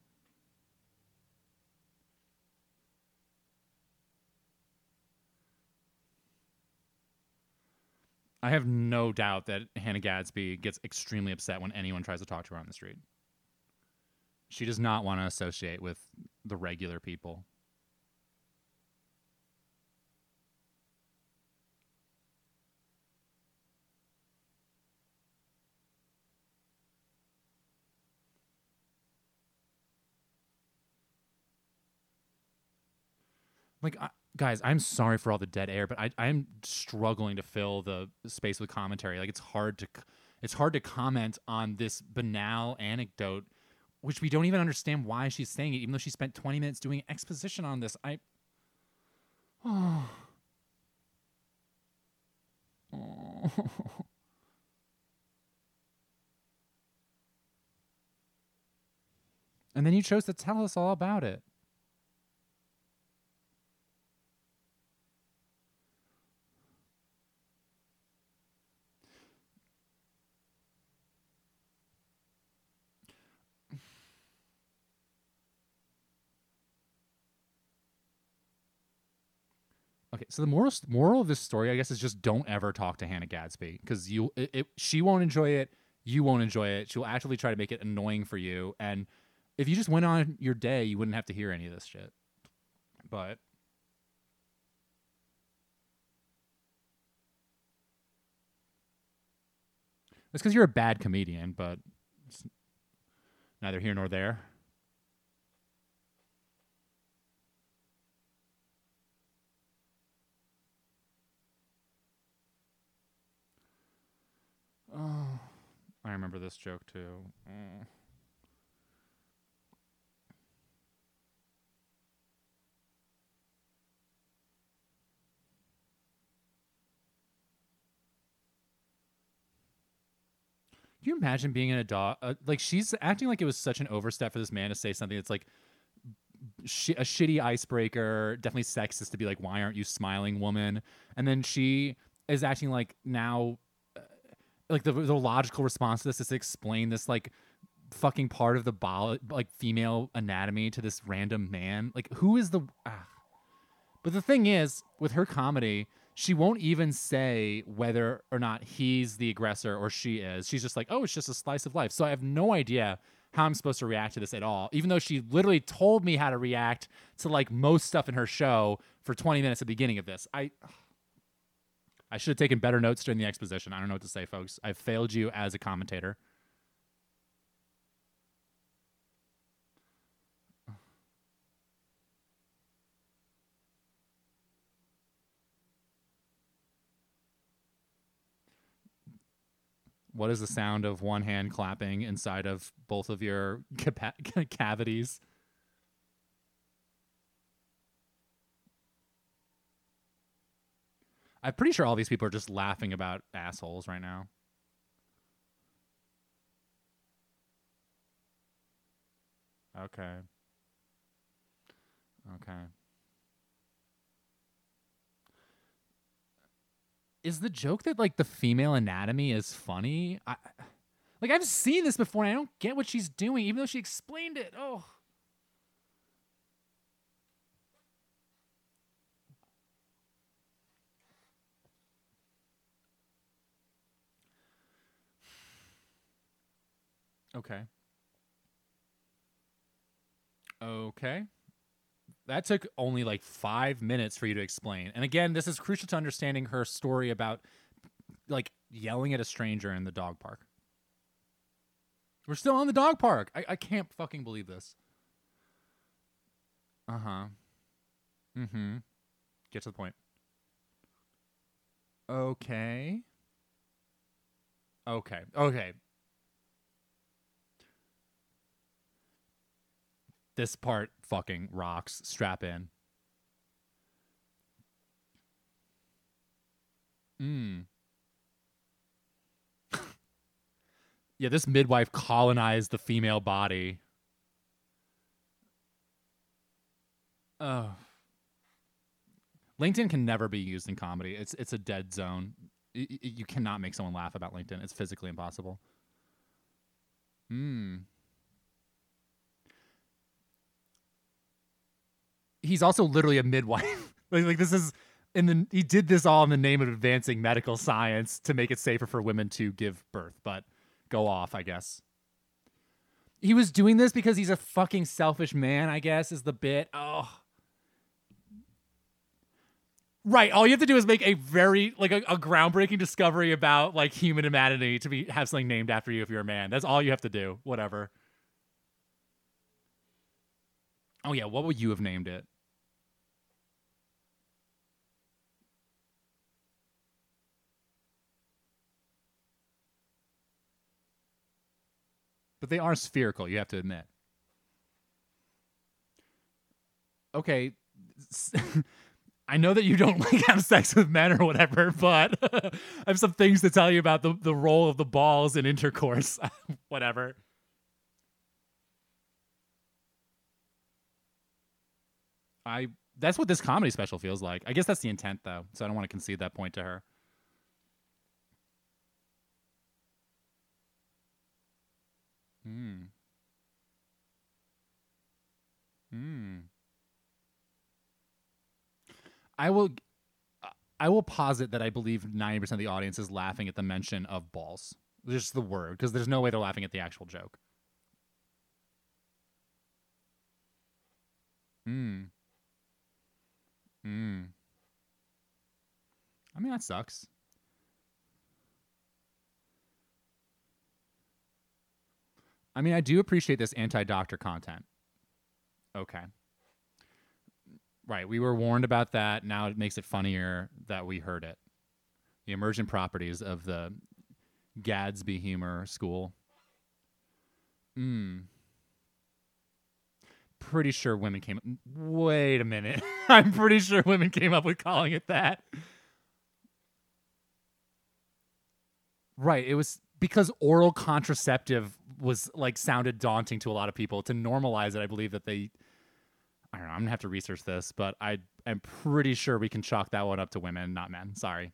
I have no doubt that Hannah Gadsby gets extremely upset when anyone tries to talk to her on the street. She does not want to associate with the regular people. Like, I, guys, I'm sorry for all the dead air, but I, I'm struggling to fill the space with commentary. Like, it's hard to, it's hard to comment on this banal anecdote, which we don't even understand why she's saying it, even though she spent 20 minutes doing exposition on this. I, oh. and then you chose to tell us all about it. Okay, so the moral moral of this story, I guess, is just don't ever talk to Hannah Gadsby because you it, it, she won't enjoy it, you won't enjoy it. She'll actively try to make it annoying for you, and if you just went on your day, you wouldn't have to hear any of this shit. But it's because you're a bad comedian, but it's neither here nor there. Oh, I remember this joke too. Mm. Can you imagine being in a dog? Uh, like she's acting like it was such an overstep for this man to say something that's like sh- a shitty icebreaker, definitely sexist to be like, "Why aren't you smiling, woman?" And then she is acting like now, like the the logical response to this is to explain this like fucking part of the bio- like female anatomy to this random man. Like, who is the? Ah. But the thing is, with her comedy, she won't even say whether or not he's the aggressor or she is. She's just like, oh, it's just a slice of life. So I have no idea how I'm supposed to react to this at all, even though she literally told me how to react to like most stuff in her show for 20 minutes at the beginning of this. I. I should have taken better notes during the exposition. I don't know what to say, folks. I've failed you as a commentator. What is the sound of one hand clapping inside of both of your cavities? I'm pretty sure all these people are just laughing about assholes right now. Okay. Okay. Is the joke that like the female anatomy is funny? I like I've seen this before and I don't get what she's doing even though she explained it. Oh. Okay. Okay. That took only like five minutes for you to explain. And again, this is crucial to understanding her story about like yelling at a stranger in the dog park. We're still on the dog park. I, I can't fucking believe this. Uh huh. Mm hmm. Get to the point. Okay. Okay. Okay. This part fucking rocks. Strap in. Mm. yeah, this midwife colonized the female body. Oh. LinkedIn can never be used in comedy. It's it's a dead zone. Y- y- you cannot make someone laugh about LinkedIn. It's physically impossible. Hmm. He's also literally a midwife. like, like this is in the he did this all in the name of advancing medical science to make it safer for women to give birth. But go off, I guess. He was doing this because he's a fucking selfish man, I guess, is the bit. Oh. Right. All you have to do is make a very like a, a groundbreaking discovery about like human anatomy to be have something named after you if you're a man. That's all you have to do. Whatever. Oh yeah, what would you have named it? But they are spherical, you have to admit. Okay. I know that you don't like have sex with men or whatever, but I have some things to tell you about the, the role of the balls in intercourse. whatever. I that's what this comedy special feels like. I guess that's the intent though, so I don't want to concede that point to her. Hmm. Hmm. I will I will posit that I believe 90% of the audience is laughing at the mention of balls. Just the word because there's no way they're laughing at the actual joke. Hmm. Hmm. I mean that sucks. I mean, I do appreciate this anti-doctor content. Okay. Right, we were warned about that. Now it makes it funnier that we heard it. The emergent properties of the Gadsby humor school. Hmm. Pretty sure women came. Wait a minute. I'm pretty sure women came up with calling it that. Right. It was because oral contraceptive was like sounded daunting to a lot of people. To normalize it, I believe that they I don't know, I'm gonna have to research this, but I am pretty sure we can chalk that one up to women, not men. Sorry.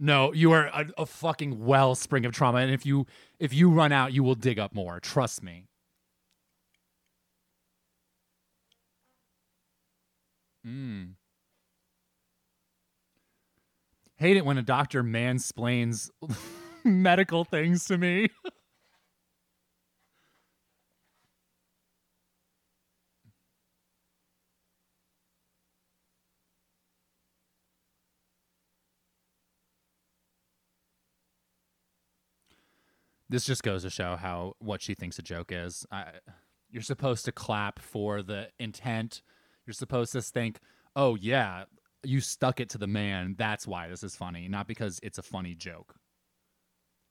No, you are a, a fucking wellspring of trauma, and if you if you run out, you will dig up more. Trust me. Mm. Hate it when a doctor mansplains medical things to me. this just goes to show how what she thinks a joke is. I, you're supposed to clap for the intent. You're supposed to think, "Oh yeah, you stuck it to the man. That's why this is funny, not because it's a funny joke."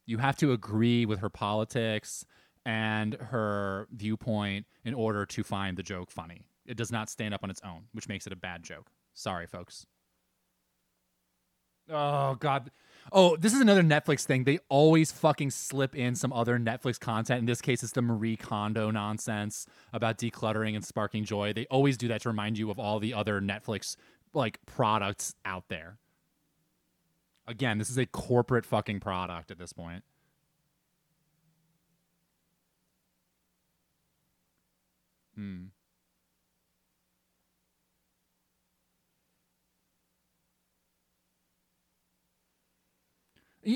You have to agree with her politics and her viewpoint in order to find the joke funny. It does not stand up on its own, which makes it a bad joke. Sorry, folks. Oh god. Oh, this is another Netflix thing. They always fucking slip in some other Netflix content. In this case, it's the Marie Kondo nonsense about decluttering and sparking joy. They always do that to remind you of all the other Netflix like products out there. Again, this is a corporate fucking product at this point. Hmm.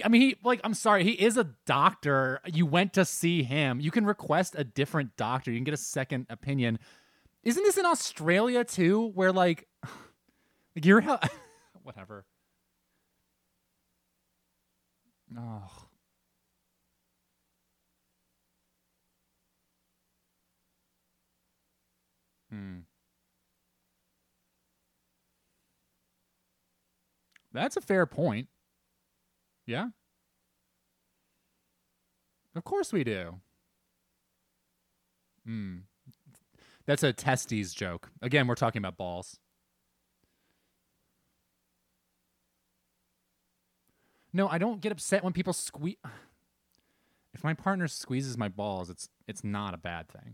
I mean, he like I'm sorry, he is a doctor. You went to see him. You can request a different doctor. You can get a second opinion. Isn't this in Australia too, where like, like you're whatever. Oh. Hmm. That's a fair point. Yeah. Of course we do. Hmm. That's a testes joke. Again, we're talking about balls. No, I don't get upset when people squeeze. If my partner squeezes my balls, it's it's not a bad thing.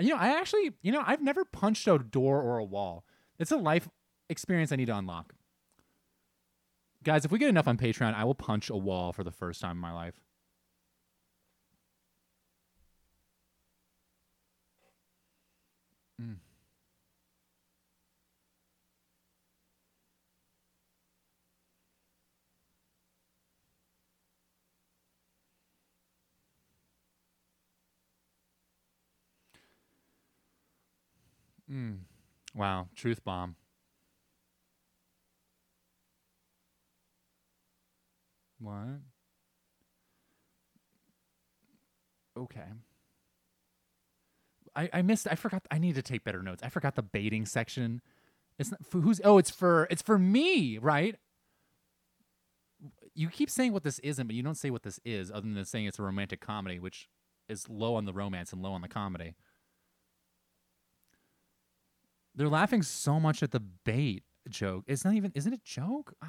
You know, I actually, you know, I've never punched a door or a wall. It's a life experience I need to unlock. Guys, if we get enough on Patreon, I will punch a wall for the first time in my life. Mm. Wow, truth bomb. What? Okay. I, I missed I forgot I need to take better notes. I forgot the baiting section. It's not for who's oh it's for it's for me, right? You keep saying what this isn't, but you don't say what this is other than saying it's a romantic comedy, which is low on the romance and low on the comedy. They're laughing so much at the bait joke. It's not even isn't it a joke? Ugh.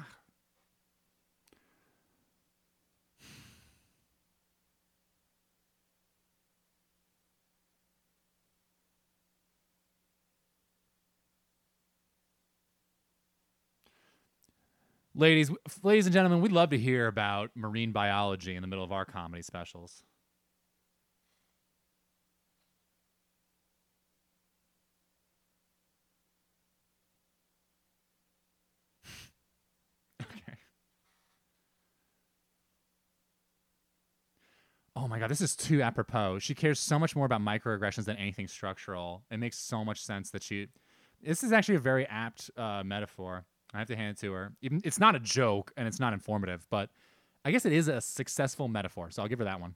Ladies, ladies and gentlemen, we'd love to hear about marine biology in the middle of our comedy specials. okay. Oh my god, this is too apropos. She cares so much more about microaggressions than anything structural. It makes so much sense that she. This is actually a very apt uh, metaphor. I have to hand it to her. Even it's not a joke and it's not informative, but I guess it is a successful metaphor. So I'll give her that one.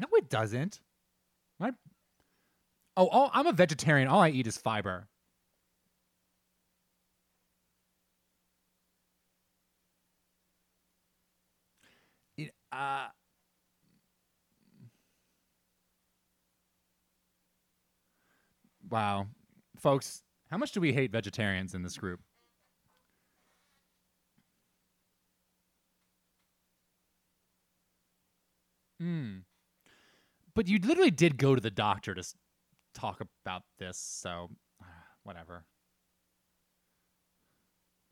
No, it doesn't. My oh, I'm a vegetarian. All I eat is fiber. Uh, wow, folks, how much do we hate vegetarians in this group? Hmm. But you literally did go to the doctor to s- talk about this, so whatever.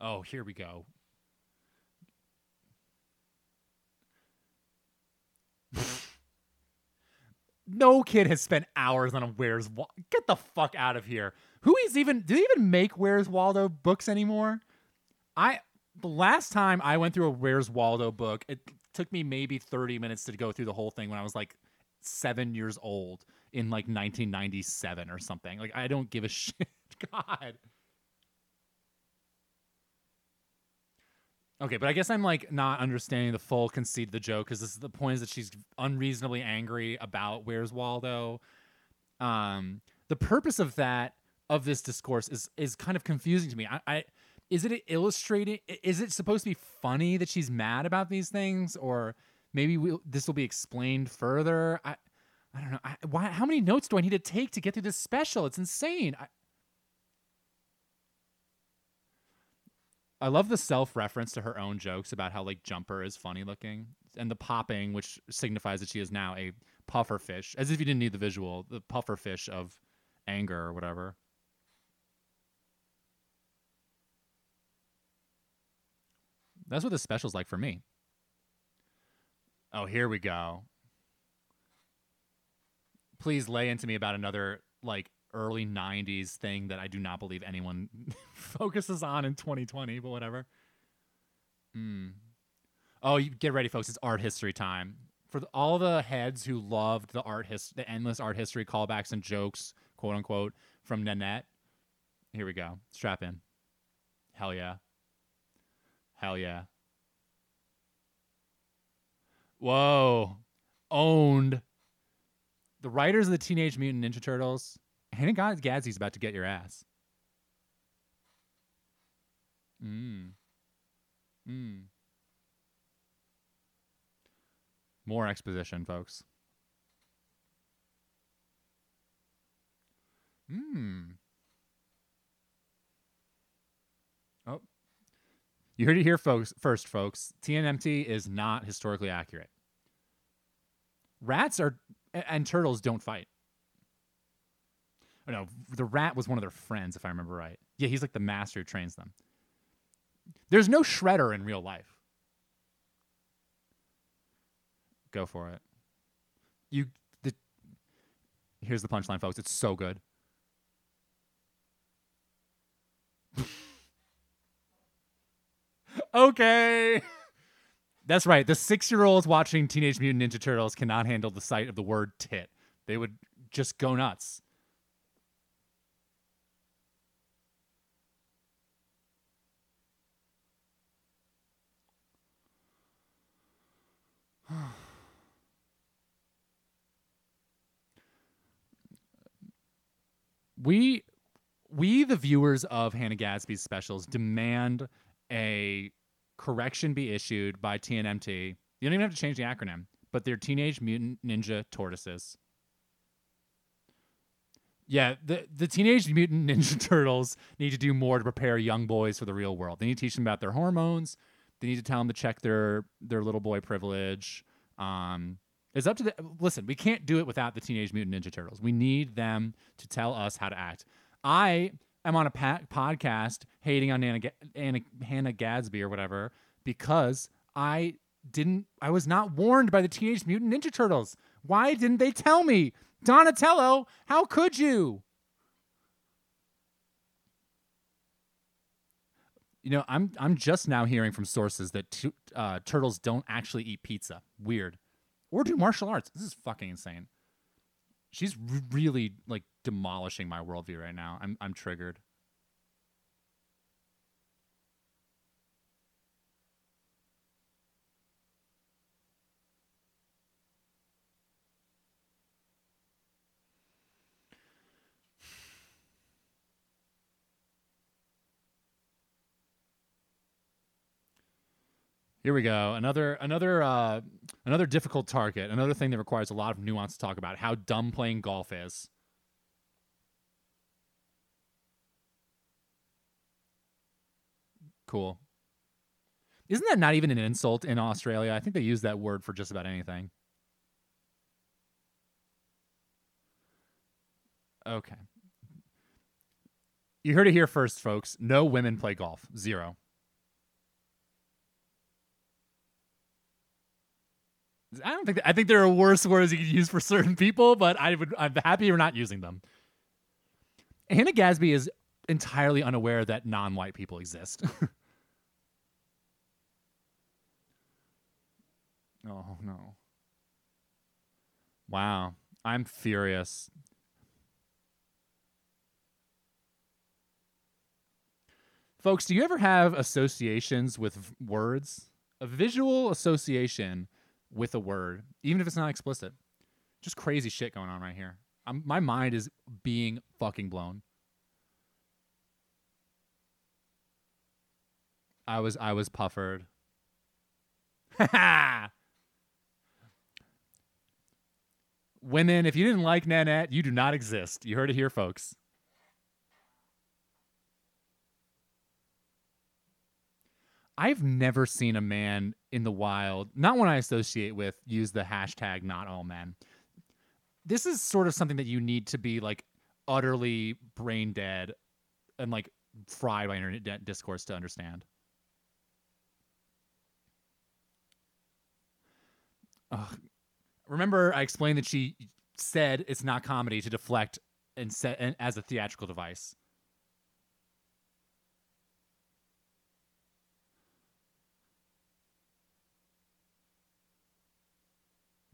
Oh, here we go. No kid has spent hours on a Where's Wa- Get the fuck out of here. Who is even do they even make Where's Waldo books anymore? I the last time I went through a Where's Waldo book, it took me maybe 30 minutes to go through the whole thing when I was like 7 years old in like 1997 or something. Like I don't give a shit. God. Okay, but I guess I'm like not understanding the full conceit of the joke because this is the point is that she's unreasonably angry about Where's Waldo. Um, the purpose of that of this discourse is is kind of confusing to me. I, I is it illustrating? Is it supposed to be funny that she's mad about these things, or maybe we'll, this will be explained further? I I don't know. I, why? How many notes do I need to take to get through this special? It's insane. I, I love the self reference to her own jokes about how like Jumper is funny looking and the popping, which signifies that she is now a puffer fish, as if you didn't need the visual, the puffer fish of anger or whatever. That's what the special's like for me. Oh, here we go. Please lay into me about another like early 90s thing that I do not believe anyone focuses on in 2020, but whatever. Mm. Oh, you get ready, folks. It's art history time. For the, all the heads who loved the art his, the endless art history callbacks and jokes, quote unquote, from Nanette, here we go. Strap in. Hell yeah. Hell yeah. Whoa. Owned. The writers of the Teenage Mutant Ninja Turtles. Hannah Gadsby's about to get your ass. Mm. Mm. More exposition, folks. Hmm. Oh. You heard it here, folks. First, folks. TNMT is not historically accurate. Rats are and turtles don't fight. No, the rat was one of their friends, if I remember right. Yeah, he's like the master who trains them. There's no shredder in real life. Go for it. You the Here's the punchline, folks. It's so good. okay. That's right. The six year olds watching Teenage Mutant Ninja Turtles cannot handle the sight of the word tit. They would just go nuts. We we the viewers of Hannah Gadsby's specials demand a correction be issued by TNMT. You don't even have to change the acronym, but they're Teenage Mutant Ninja Tortoises. Yeah, the the Teenage Mutant Ninja Turtles need to do more to prepare young boys for the real world. They need to teach them about their hormones. They need to tell them to check their their little boy privilege. Um, it's up to the listen. We can't do it without the Teenage Mutant Ninja Turtles. We need them to tell us how to act. I am on a pa- podcast hating on Ga- Anna, Hannah Gadsby or whatever because I didn't. I was not warned by the Teenage Mutant Ninja Turtles. Why didn't they tell me? Donatello, how could you? You know, I'm I'm just now hearing from sources that tu- uh, turtles don't actually eat pizza. Weird, or do martial arts. This is fucking insane. She's really like demolishing my worldview right now. I'm I'm triggered. Here we go. Another another uh, another difficult target. Another thing that requires a lot of nuance to talk about. How dumb playing golf is. Cool. Isn't that not even an insult in Australia? I think they use that word for just about anything. Okay. You heard it here first, folks. No women play golf. Zero. I don't think I think there are worse words you could use for certain people, but I would I'm happy you're not using them. Hannah Gadsby is entirely unaware that non-white people exist. oh no. Wow. I'm furious. Folks, do you ever have associations with v- words? A visual association with a word, even if it's not explicit. Just crazy shit going on right here. I'm, my mind is being fucking blown. I was I was puffered. Women, if you didn't like Nanette, you do not exist. You heard it here, folks. I've never seen a man in the wild, not one I associate with, use the hashtag not all men. This is sort of something that you need to be like utterly brain dead and like fried by internet di- discourse to understand. Ugh. Remember, I explained that she said it's not comedy to deflect and set and as a theatrical device.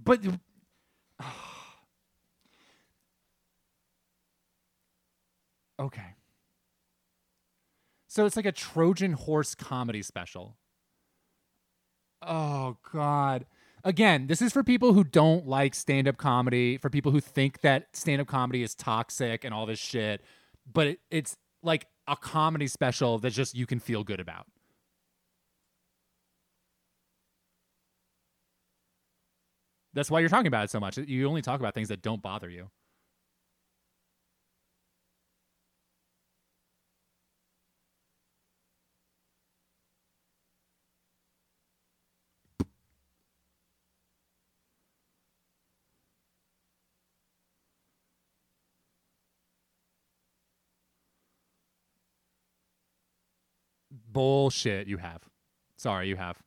But okay. So it's like a Trojan horse comedy special. Oh God. Again, this is for people who don't like stand-up comedy, for people who think that stand-up comedy is toxic and all this shit, but it, it's like a comedy special that just you can feel good about. That's why you're talking about it so much. You only talk about things that don't bother you. Bullshit, you have. Sorry, you have.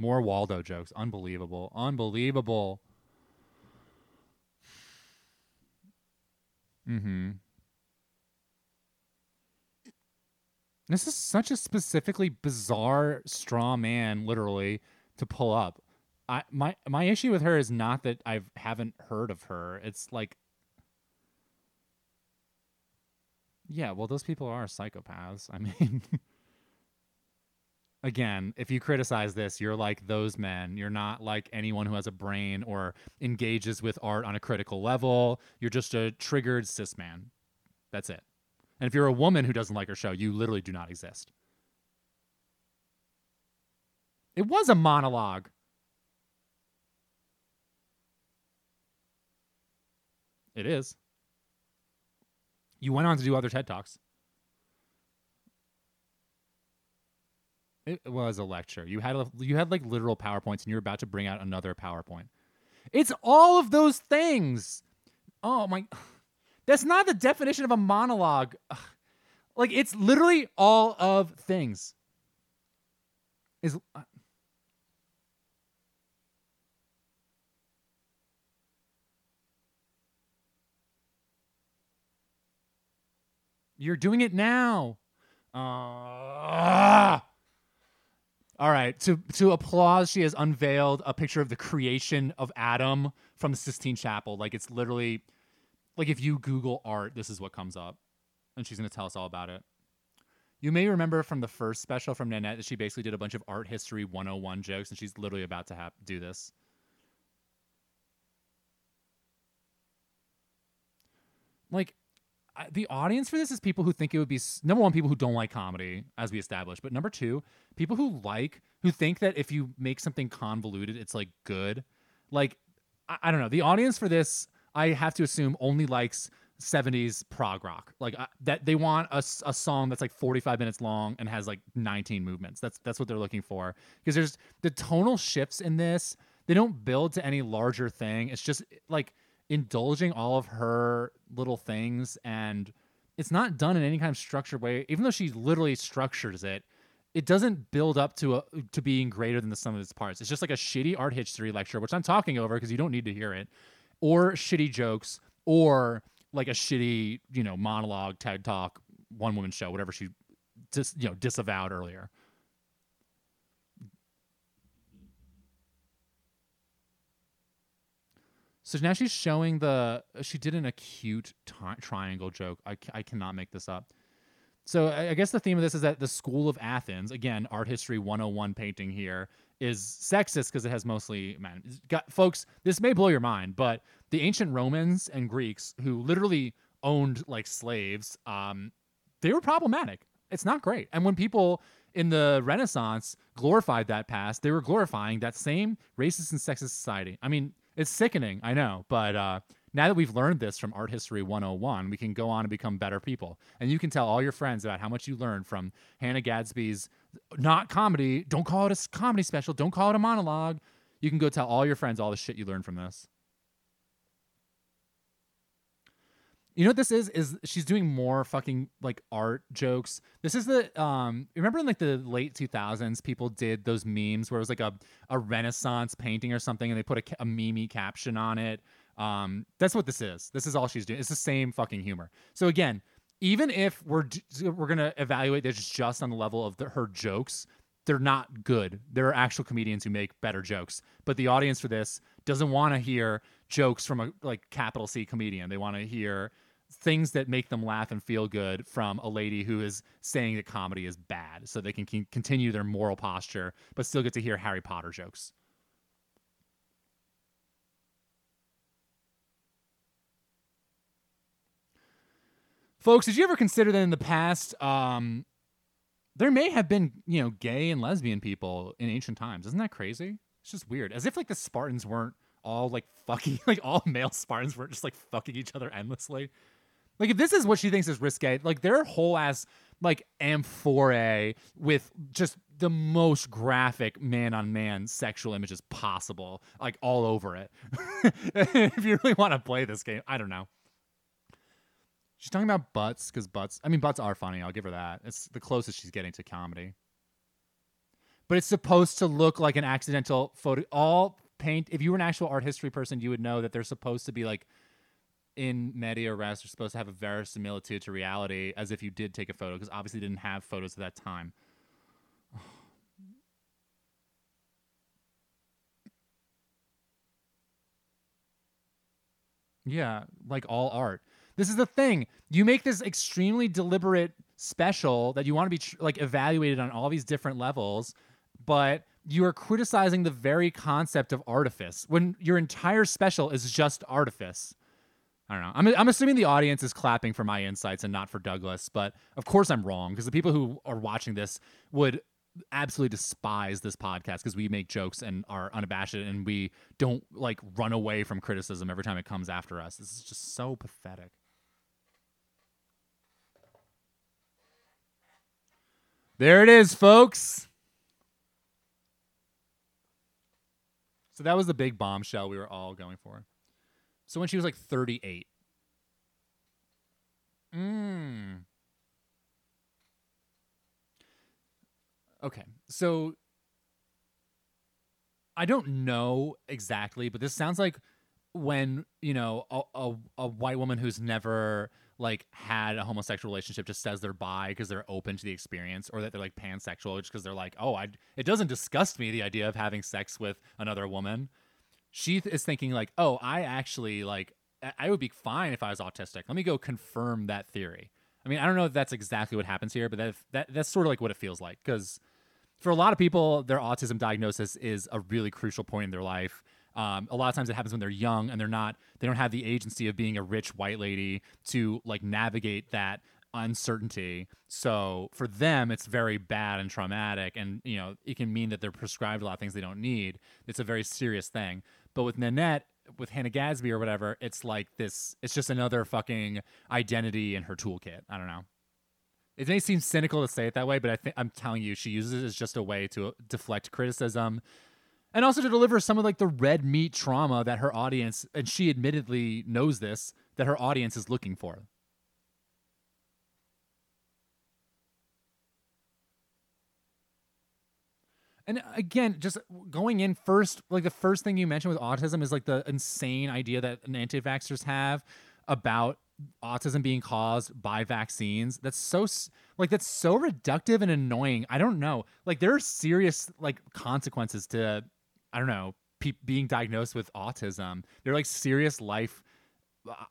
More Waldo jokes. Unbelievable. Unbelievable. Mm-hmm. This is such a specifically bizarre straw man, literally, to pull up. I my my issue with her is not that I haven't heard of her. It's like Yeah, well those people are psychopaths. I mean again, if you criticize this, you're like those men. You're not like anyone who has a brain or engages with art on a critical level. You're just a triggered cis man. That's it. And if you're a woman who doesn't like her show, you literally do not exist. It was a monologue. It is. You went on to do other TED Talks. It was a lecture. You had a, you had like literal PowerPoints, and you're about to bring out another PowerPoint. It's all of those things. Oh my, that's not the definition of a monologue. Like it's literally all of things. Is uh, you're doing it now. Uh, all right. To to applause, she has unveiled a picture of the creation of Adam from the Sistine Chapel. Like it's literally like if you Google art, this is what comes up. And she's gonna tell us all about it. You may remember from the first special from Nanette that she basically did a bunch of art history 101 jokes, and she's literally about to have do this. Like the audience for this is people who think it would be number one people who don't like comedy as we established but number two people who like who think that if you make something convoluted it's like good. Like i, I don't know. The audience for this i have to assume only likes 70s prog rock. Like uh, that they want a, a song that's like 45 minutes long and has like 19 movements. That's that's what they're looking for. Because there's the tonal shifts in this they don't build to any larger thing. It's just like indulging all of her little things and it's not done in any kind of structured way. Even though she literally structures it it doesn't build up to a to being greater than the sum of its parts. It's just like a shitty art history lecture which i'm talking over because you don't need to hear it or shitty jokes or like a shitty you know monologue ted talk one woman show whatever she just you know disavowed earlier So now she's showing the. She did an acute tri- triangle joke. I, I cannot make this up. So I, I guess the theme of this is that the School of Athens, again, art history 101 painting here, is sexist because it has mostly men. Got, folks, this may blow your mind, but the ancient Romans and Greeks who literally owned like slaves, um, they were problematic. It's not great. And when people in the Renaissance glorified that past, they were glorifying that same racist and sexist society. I mean, it's sickening, I know, but uh, now that we've learned this from Art History 101, we can go on and become better people. And you can tell all your friends about how much you learned from Hannah Gadsby's not comedy. Don't call it a comedy special. Don't call it a monologue. You can go tell all your friends all the shit you learned from this. You know what this is? Is she's doing more fucking like art jokes. This is the um remember in like the late 2000s people did those memes where it was like a, a renaissance painting or something and they put a, a meme caption on it. Um that's what this is. This is all she's doing. It's the same fucking humor. So again, even if we're we're going to evaluate this just on the level of the, her jokes, they're not good. There are actual comedians who make better jokes, but the audience for this doesn't want to hear jokes from a like capital C comedian. They want to hear things that make them laugh and feel good from a lady who is saying that comedy is bad so they can con- continue their moral posture but still get to hear Harry Potter jokes. Folks, did you ever consider that in the past um, there may have been, you know, gay and lesbian people in ancient times? Isn't that crazy? It's just weird. As if like the Spartans weren't all like fucking like all male Spartans weren't just like fucking each other endlessly. Like if this is what she thinks is risque, like their whole ass like amphorae with just the most graphic man on man sexual images possible, like all over it. if you really want to play this game, I don't know. She's talking about butts because butts. I mean, butts are funny. I'll give her that. It's the closest she's getting to comedy. But it's supposed to look like an accidental photo. All paint. If you were an actual art history person, you would know that they're supposed to be like in media res. They're supposed to have a verisimilitude to reality, as if you did take a photo, because obviously didn't have photos at that time. Yeah, like all art. This is the thing. You make this extremely deliberate special that you want to be tr- like evaluated on all these different levels, but you are criticizing the very concept of artifice when your entire special is just artifice. I don't know. I'm, I'm assuming the audience is clapping for my insights and not for Douglas, but of course I'm wrong because the people who are watching this would absolutely despise this podcast because we make jokes and are unabashed and we don't like run away from criticism every time it comes after us. This is just so pathetic. There it is, folks. So that was the big bombshell we were all going for. So when she was like 38. Mm. Okay. So I don't know exactly, but this sounds like when, you know, a, a, a white woman who's never like had a homosexual relationship just says they're bi because they're open to the experience or that they're like pansexual just because they're like, "Oh, I it doesn't disgust me the idea of having sex with another woman." She is thinking like, "Oh, I actually like I- I would be fine if I was autistic. Let me go confirm that theory." I mean, I don't know if that's exactly what happens here, but that, that that's sort of like what it feels like because for a lot of people, their autism diagnosis is a really crucial point in their life. Um, a lot of times it happens when they're young and they're not, they don't have the agency of being a rich white lady to like navigate that uncertainty. So for them, it's very bad and traumatic. And, you know, it can mean that they're prescribed a lot of things they don't need. It's a very serious thing. But with Nanette, with Hannah Gadsby or whatever, it's like this, it's just another fucking identity in her toolkit. I don't know. It may seem cynical to say it that way, but I think I'm telling you, she uses it as just a way to deflect criticism and also to deliver some of like the red meat trauma that her audience, and she admittedly knows this, that her audience is looking for. And uh, again, just going in first, like the first thing you mentioned with autism is like the insane idea that anti-vaxxers have about autism being caused by vaccines. That's so like that's so reductive and annoying. I don't know. Like there are serious like consequences to I don't know pe- being diagnosed with autism. They're like serious life.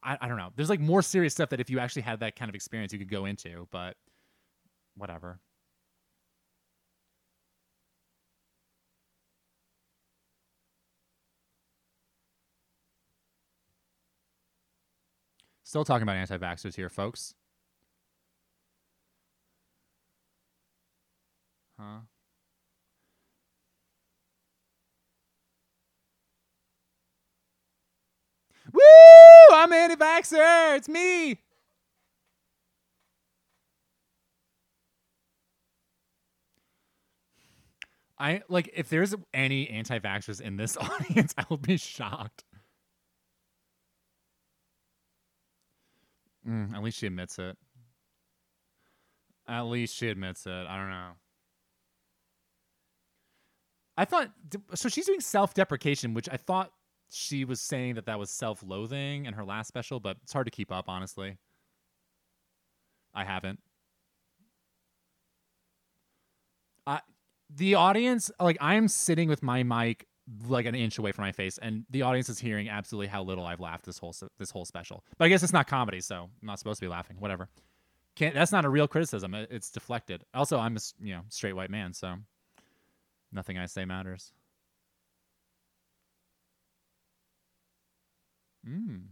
I, I don't know. There's like more serious stuff that if you actually had that kind of experience, you could go into. But whatever. Still talking about anti vaxxers here, folks. Huh? Woo! I'm anti vaxxer! It's me! I like if there's any anti vaxxers in this audience, I will be shocked. Mm, at least she admits it. At least she admits it. I don't know. I thought so. She's doing self-deprecation, which I thought she was saying that that was self-loathing in her last special, but it's hard to keep up, honestly. I haven't. I the audience like I'm sitting with my mic like an inch away from my face, and the audience is hearing absolutely how little I've laughed this whole this whole special. But I guess it's not comedy, so I'm not supposed to be laughing. Whatever. Can't. That's not a real criticism. It's deflected. Also, I'm a you know straight white man, so nothing I say matters. Mm.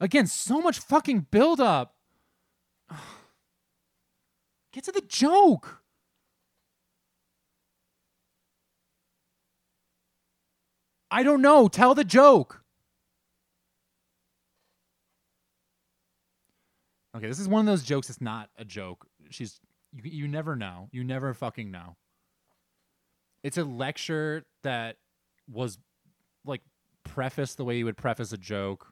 Again, so much fucking build up. Get to the joke. I don't know. Tell the joke. Okay, this is one of those jokes that's not a joke. She's you, you never know. You never fucking know. It's a lecture that was like prefaced the way you would preface a joke.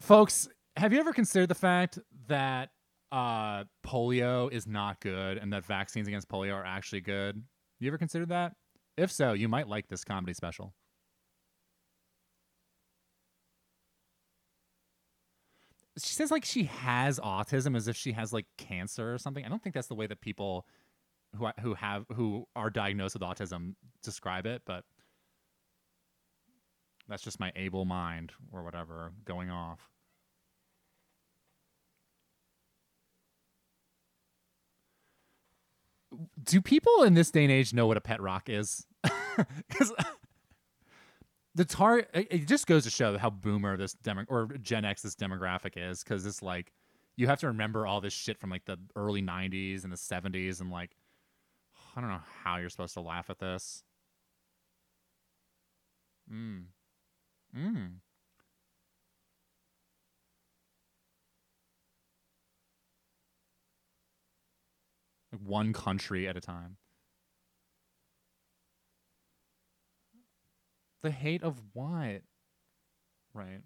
Folks, have you ever considered the fact that uh, polio is not good and that vaccines against polio are actually good? You ever considered that? If so, you might like this comedy special. She says like she has autism as if she has like cancer or something. I don't think that's the way that people who who have who are diagnosed with autism describe it, but that's just my able mind or whatever going off. Do people in this day and age know what a pet rock is? Because the tar it, just goes to show how boomer this demo or Gen X this demographic is. Because it's like you have to remember all this shit from like the early '90s and the '70s, and like I don't know how you're supposed to laugh at this. Mm. Mm. One country at a time. The hate of what? Right.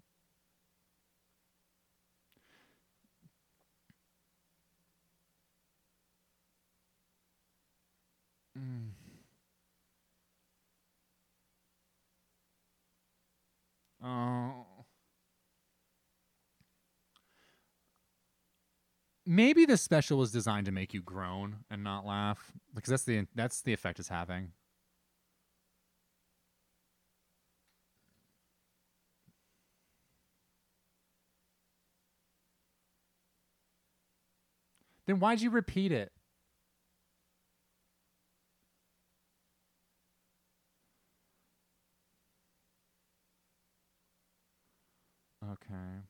Mm. Oh. Maybe this special was designed to make you groan and not laugh because that's the that's the effect it's having. Then why'd you repeat it? Okay.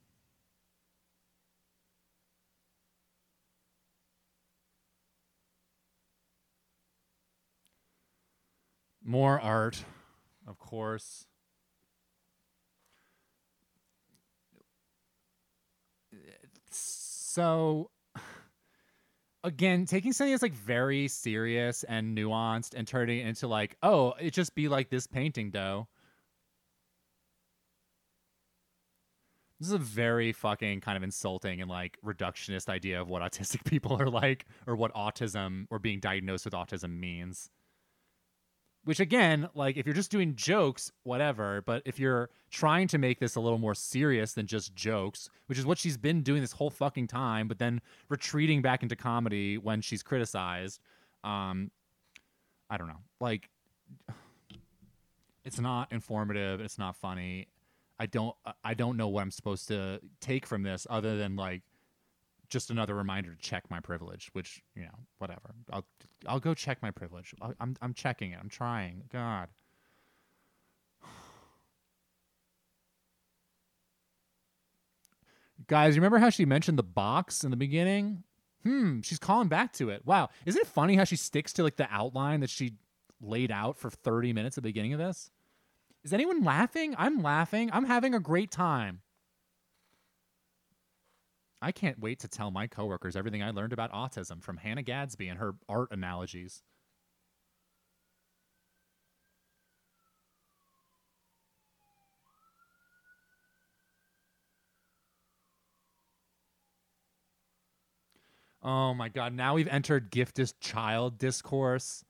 More art, of course. So again, taking something that's like very serious and nuanced and turning it into like, oh, it just be like this painting dough. This is a very fucking kind of insulting and like reductionist idea of what autistic people are like or what autism or being diagnosed with autism means. Which again, like if you're just doing jokes, whatever, but if you're trying to make this a little more serious than just jokes, which is what she's been doing this whole fucking time, but then retreating back into comedy when she's criticized, um I don't know. Like it's not informative, it's not funny. I don't I don't know what I'm supposed to take from this other than like just another reminder to check my privilege, which you know, whatever. I'll I'll go check my privilege. i I'm I'm checking it. I'm trying. God. Guys, remember how she mentioned the box in the beginning? Hmm, she's calling back to it. Wow, isn't it funny how she sticks to like the outline that she laid out for 30 minutes at the beginning of this? Is anyone laughing? I'm laughing. I'm having a great time. I can't wait to tell my coworkers everything I learned about autism from Hannah Gadsby and her art analogies. Oh my god, now we've entered giftest child discourse.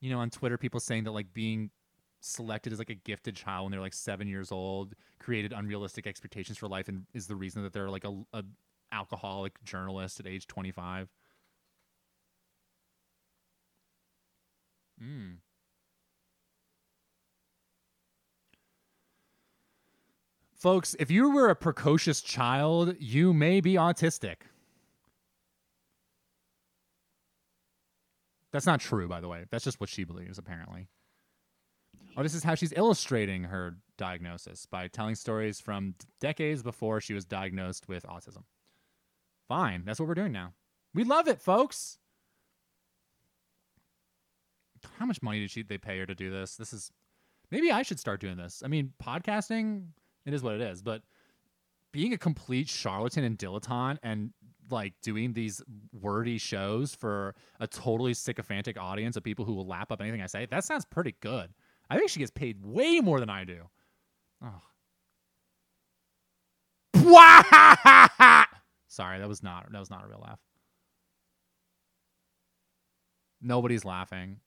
You know, on Twitter people saying that like being selected as like a gifted child when they're like seven years old, created unrealistic expectations for life, and is the reason that they're like a, a alcoholic journalist at age 25. Mm. Folks, if you were a precocious child, you may be autistic. That's not true, by the way. That's just what she believes, apparently. Oh, this is how she's illustrating her diagnosis by telling stories from decades before she was diagnosed with autism. Fine. That's what we're doing now. We love it, folks. How much money did she they pay her to do this? This is maybe I should start doing this. I mean, podcasting, it is what it is, but being a complete charlatan and dilettante and like doing these wordy shows for a totally sycophantic audience of people who will lap up anything I say, that sounds pretty good. I think she gets paid way more than I do. Oh. Sorry, that was not that was not a real laugh. Nobody's laughing.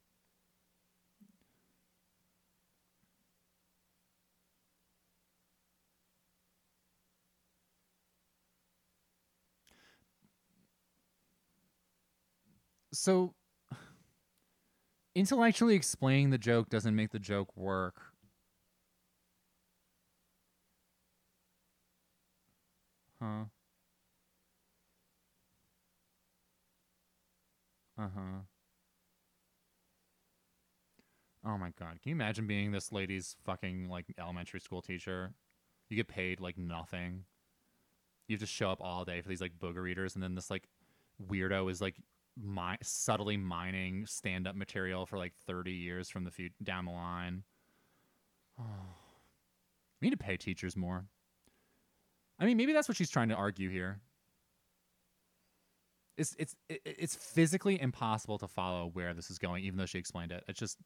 So intellectually explaining the joke doesn't make the joke work. Huh? Uh-huh. Oh my god. Can you imagine being this lady's fucking like elementary school teacher? You get paid like nothing. You have to show up all day for these like booger eaters and then this like weirdo is like mi- subtly mining stand-up material for like 30 years from the few down the line. Oh. We need to pay teachers more. I mean, maybe that's what she's trying to argue here. It's it's it's physically impossible to follow where this is going, even though she explained it. It's just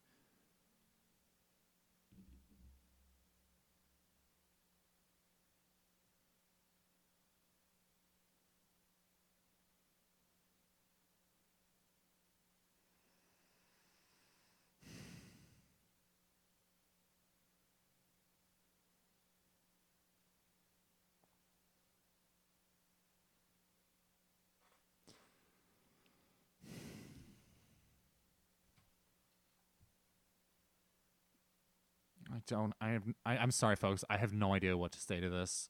don't. I have. I, I'm sorry, folks. I have no idea what to say to this.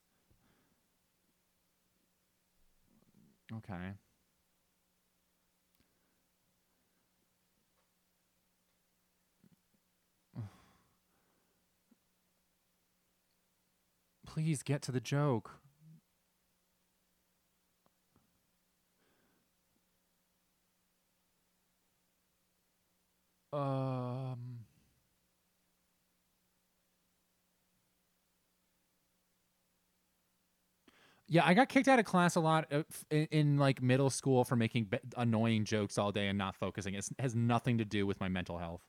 Okay. Please get to the joke. Um. Yeah, I got kicked out of class a lot uh, in, in like middle school for making be- annoying jokes all day and not focusing. It has nothing to do with my mental health.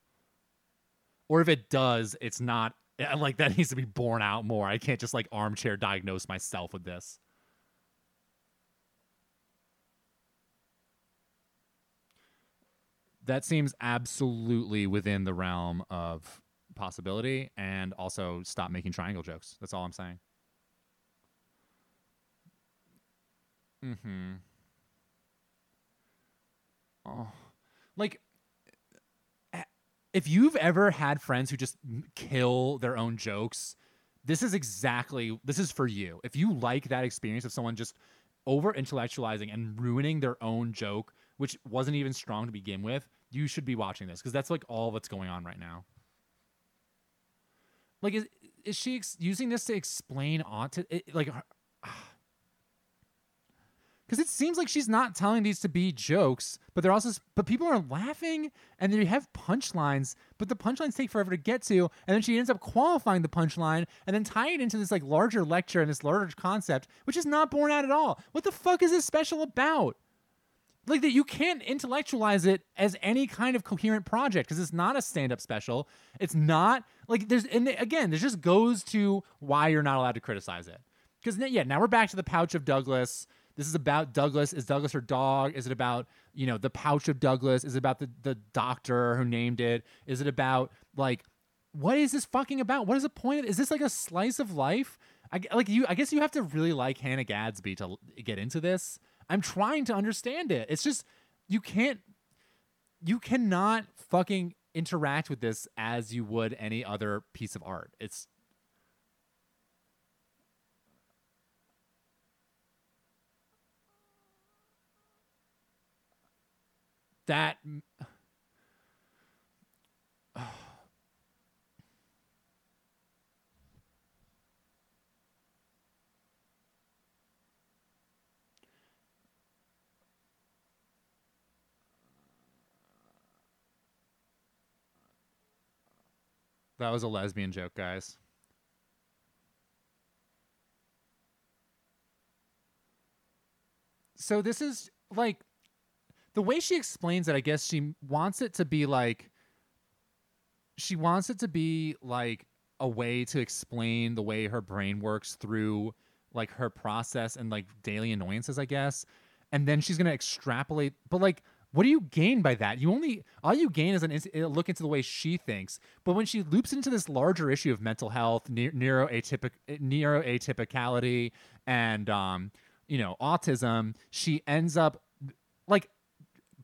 Or if it does, it's not uh, like that needs to be borne out more. I can't just like armchair diagnose myself with this. That seems absolutely within the realm of possibility and also stop making triangle jokes. That's all I'm saying. Mm-hmm. Oh, like if you've ever had friends who just kill their own jokes, this is exactly this is for you. If you like that experience of someone just over intellectualizing and ruining their own joke, which wasn't even strong to begin with, you should be watching this because that's like all that's going on right now. Like, is is she ex- using this to explain autism? Like, because it seems like she's not telling these to be jokes, but they're also but people are laughing and they have punchlines, but the punchlines take forever to get to, and then she ends up qualifying the punchline and then tying it into this like larger lecture and this larger concept, which is not borne out at all. What the fuck is this special about? Like that you can't intellectualize it as any kind of coherent project because it's not a stand-up special. It's not like there's and again, this just goes to why you're not allowed to criticize it. Because yeah, now we're back to the pouch of Douglas. This is about Douglas. Is Douglas her dog? Is it about you know the pouch of Douglas? Is it about the the doctor who named it? Is it about like what is this fucking about? What is the point of Is this like a slice of life? I like you. I guess you have to really like Hannah Gadsby to get into this. I'm trying to understand it. It's just you can't. You cannot fucking interact with this as you would any other piece of art. It's that that was a lesbian joke, guys. So this is like the way she explains it, I guess she wants it to be like she wants it to be like a way to explain the way her brain works through like her process and like daily annoyances, I guess. And then she's gonna extrapolate, but like, what do you gain by that? You only all you gain is an ins- look into the way she thinks. But when she loops into this larger issue of mental health, ne- neuroatypic neuroatypicality, and um, you know, autism, she ends up like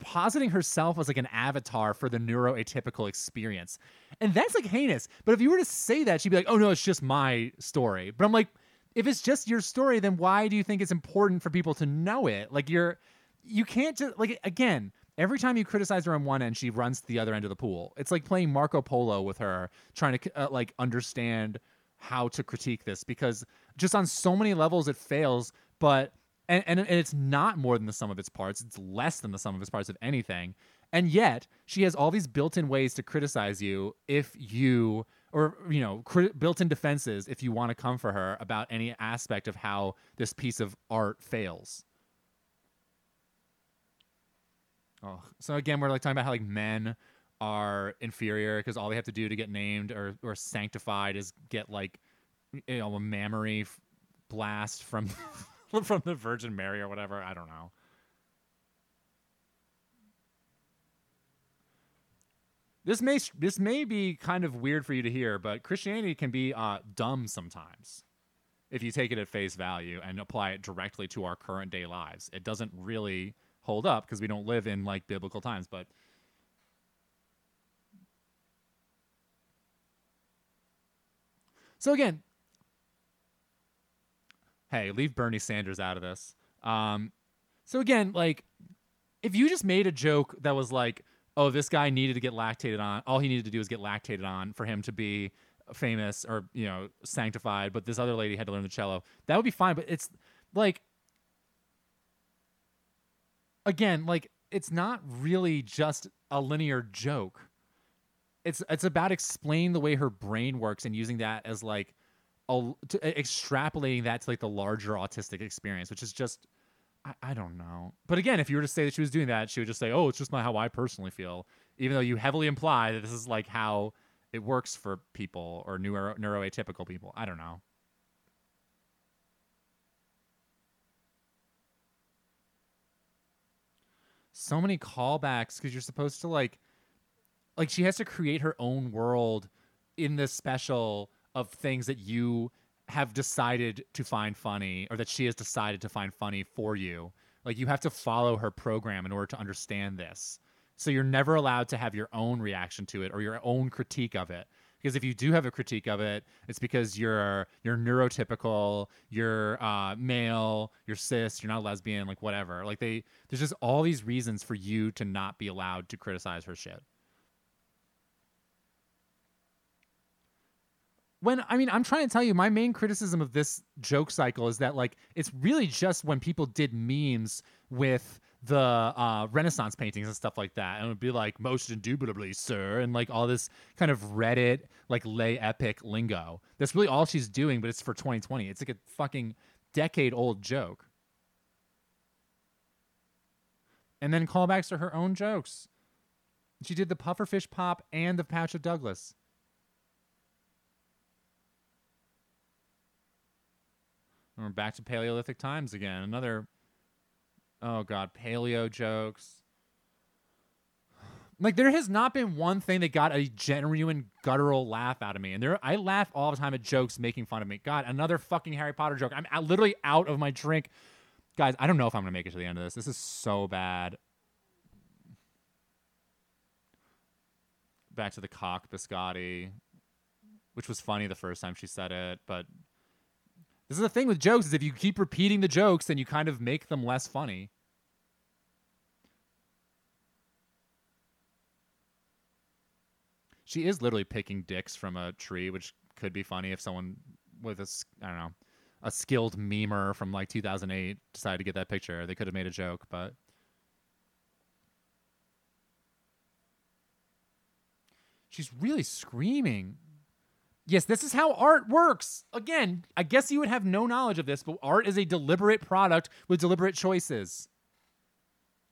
positing herself as like an avatar for the neuroatypical experience. And that's like heinous. But if you were to say that, she'd be like, oh no, it's just my story. But I'm like, if it's just your story, then why do you think it's important for people to know it? Like you're you can't just like again, every time you criticize her on one end, she runs to the other end of the pool. It's like playing Marco Polo with her, trying to uh, like understand how to critique this because just on so many levels it fails, but and, and, and it's not more than the sum of its parts. It's less than the sum of its parts of anything. And yet, she has all these built-in ways to criticize you if you, or you know, cri- built-in defenses if you want to come for her about any aspect of how this piece of art fails. Oh, so again, we're like talking about how like men are inferior because all they have to do to get named or or sanctified is get like you know a mammary f- blast from from the Virgin Mary or whatever. I don't know. This may this may be kind of weird for you to hear, but Christianity can be uh, dumb sometimes if you take it at face value and apply it directly to our current day lives. It doesn't really hold up because we don't live in like biblical times, but so again, hey, leave Bernie Sanders out of this. Um, so again, like, if you just made a joke that was like, oh, this guy needed to get lactated on, all he needed to do was get lactated on for him to be famous or you know sanctified, but this other lady had to learn the cello, that would be fine. But it's like, again, like it's not really just a linear joke. It's it's about explaining the way her brain works and using that as like a, to, extrapolating that to like the larger autistic experience, which is just I, I don't know. But again, if you were to say that she was doing that, she would just say, "Oh, it's just not how I personally feel," even though you heavily imply that this is like how it works for people or neuro neuroatypical people. I don't know. So many callbacks because you're supposed to like, like she has to create her own world in this special of things that you have decided to find funny or that she has decided to find funny for you. Like you have to follow her program in order to understand this. So you're never allowed to have your own reaction to it or your own critique of it. Because if you do have a critique of it, it's because you're you're neurotypical, you're uh, male, you're cis, you're not lesbian, like whatever. Like they, there's just all these reasons for you to not be allowed to criticize her shit. When I mean I'm trying to tell you my main criticism of this joke cycle is that like it's really just when people did memes with the uh, Renaissance paintings and stuff like that, and it would be like most indubitably, sir, and like all this kind of Reddit like lay epic lingo. That's really all she's doing, but it's for 2020. It's like a fucking decade old joke. And then callbacks to her own jokes. She did the pufferfish pop and the patch of Douglas. And we're back to Paleolithic times again. Another, oh god, paleo jokes. Like there has not been one thing that got a genuine guttural laugh out of me, and there I laugh all the time at jokes making fun of me. God, another fucking Harry Potter joke. I'm out- literally out of my drink, guys. I don't know if I'm gonna make it to the end of this. This is so bad. Back to the cock biscotti, which was funny the first time she said it, but this is the thing with jokes: is if you keep repeating the jokes, then you kind of make them less funny. She is literally picking dicks from a tree, which could be funny if someone with a I don't know a skilled memer from like 2008 decided to get that picture. They could have made a joke, but she's really screaming. Yes, this is how art works. Again, I guess you would have no knowledge of this, but art is a deliberate product with deliberate choices.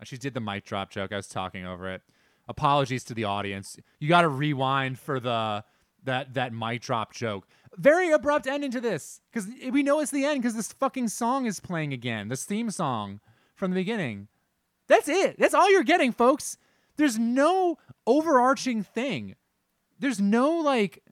Uh, She did the mic drop joke. I was talking over it. Apologies to the audience. You got to rewind for the that that mic drop joke. Very abrupt ending to this because we know it's the end because this fucking song is playing again. This theme song from the beginning. That's it. That's all you're getting, folks. There's no overarching thing. There's no like.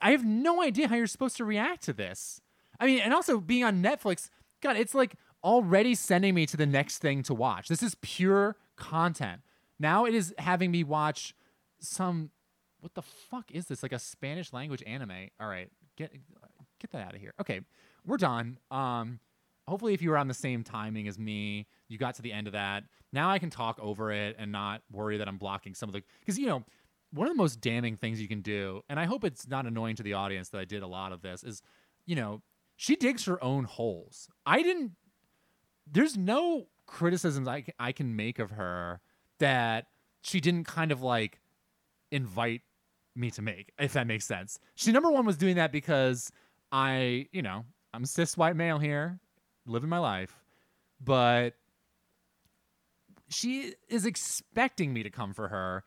I have no idea how you're supposed to react to this. I mean, and also being on Netflix, God, it's like already sending me to the next thing to watch. This is pure content. Now it is having me watch some. What the fuck is this? Like a Spanish language anime? All right, get get that out of here. Okay, we're done. Um, hopefully, if you were on the same timing as me, you got to the end of that. Now I can talk over it and not worry that I'm blocking some of the because you know one of the most damning things you can do, and I hope it's not annoying to the audience that I did a lot of this, is you know she digs her own holes. I didn't. There's no criticisms I can, I can make of her that she didn't kind of like invite me to make, if that makes sense. She number one was doing that because I, you know, I'm cis white male here, living my life, but she is expecting me to come for her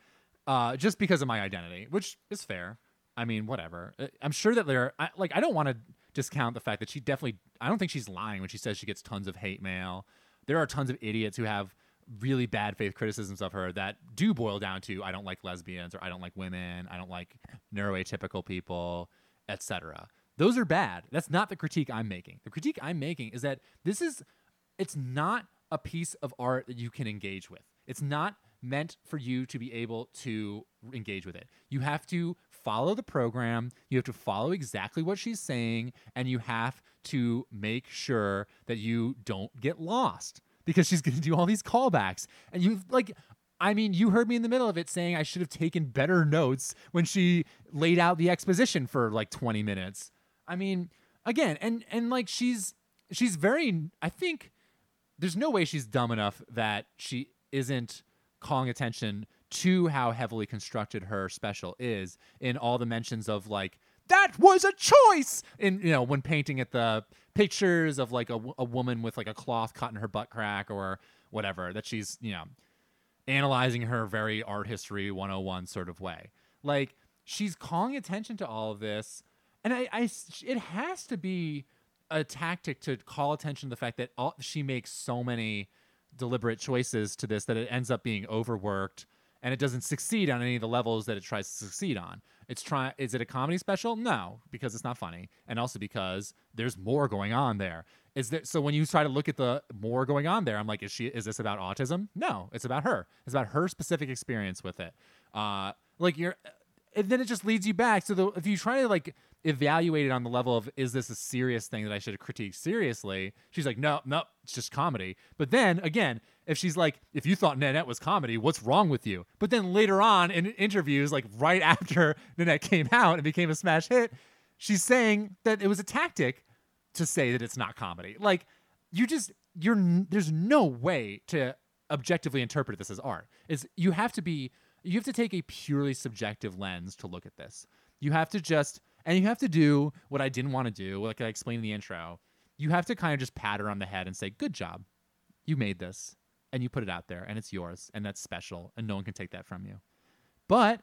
uh, just because of my identity, which is fair. I mean, whatever. Uh, I'm sure that there, I, like, I don't want to discount the fact that she definitely, I don't think she's lying when she says she gets tons of hate mail. There are tons of idiots who have really bad faith criticisms of her that do boil down to I don't like lesbians or I don't like women, I don't like neuroatypical people, etc. Those are bad. That's not the critique I'm making. The critique I'm making is that this is it's not a piece of art that you can engage with. It's not meant for you to be able to engage with it. You have to follow the program, you have to follow exactly what she's saying, and you have to make sure that you don't get lost because she's going to do all these callbacks. And you like I mean, you heard me in the middle of it saying I should have taken better notes when she laid out the exposition for like 20 minutes. I mean, again, and and like she's she's very I think there's no way she's dumb enough that she isn't calling attention to how heavily constructed her special is in all the mentions of like that was a choice! In you know when painting at the pictures of like a, a woman with like a cloth cut in her butt crack or whatever that she's you know analyzing her very art history 101 sort of way. Like she's calling attention to all of this and I it has to be a tactic to call attention to the fact that all, she makes so many deliberate choices to this that it ends up being overworked and it doesn't succeed on any of the levels that it tries to succeed on. It's try is it a comedy special? No, because it's not funny, and also because there's more going on there. Is there so when you try to look at the more going on there, I'm like, is she is this about autism? No, it's about her. It's about her specific experience with it. Uh, like you're, and then it just leads you back. So the, if you try to like evaluate it on the level of is this a serious thing that I should critique seriously? She's like, no, no, it's just comedy. But then again, if she's like, if you thought Nanette was comedy, what's wrong with you? But then later on in interviews, like right after Nanette came out and became a smash hit, she's saying that it was a tactic to say that it's not comedy. Like you just you're there's no way to objectively interpret this as art. Is you have to be you have to take a purely subjective lens to look at this. You have to just and you have to do what I didn't want to do, like I explained in the intro. You have to kind of just pat her on the head and say, "Good job. You made this and you put it out there and it's yours and that's special and no one can take that from you." But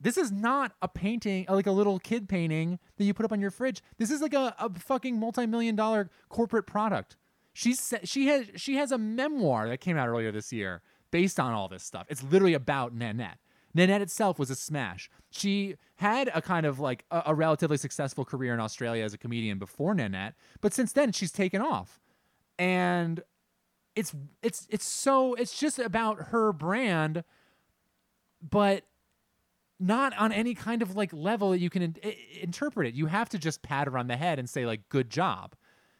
this is not a painting, uh, like a little kid painting that you put up on your fridge. This is like a, a fucking multi-million dollar corporate product. She's she has she has a memoir that came out earlier this year based on all this stuff. It's literally about Nanette. Nanette itself was a smash. She had a kind of like a, a relatively successful career in Australia as a comedian before Nanette, but since then she's taken off. And it's it's it's so it's just about her brand but not on any kind of like level that you can in- interpret it. You have to just pat her on the head and say like good job.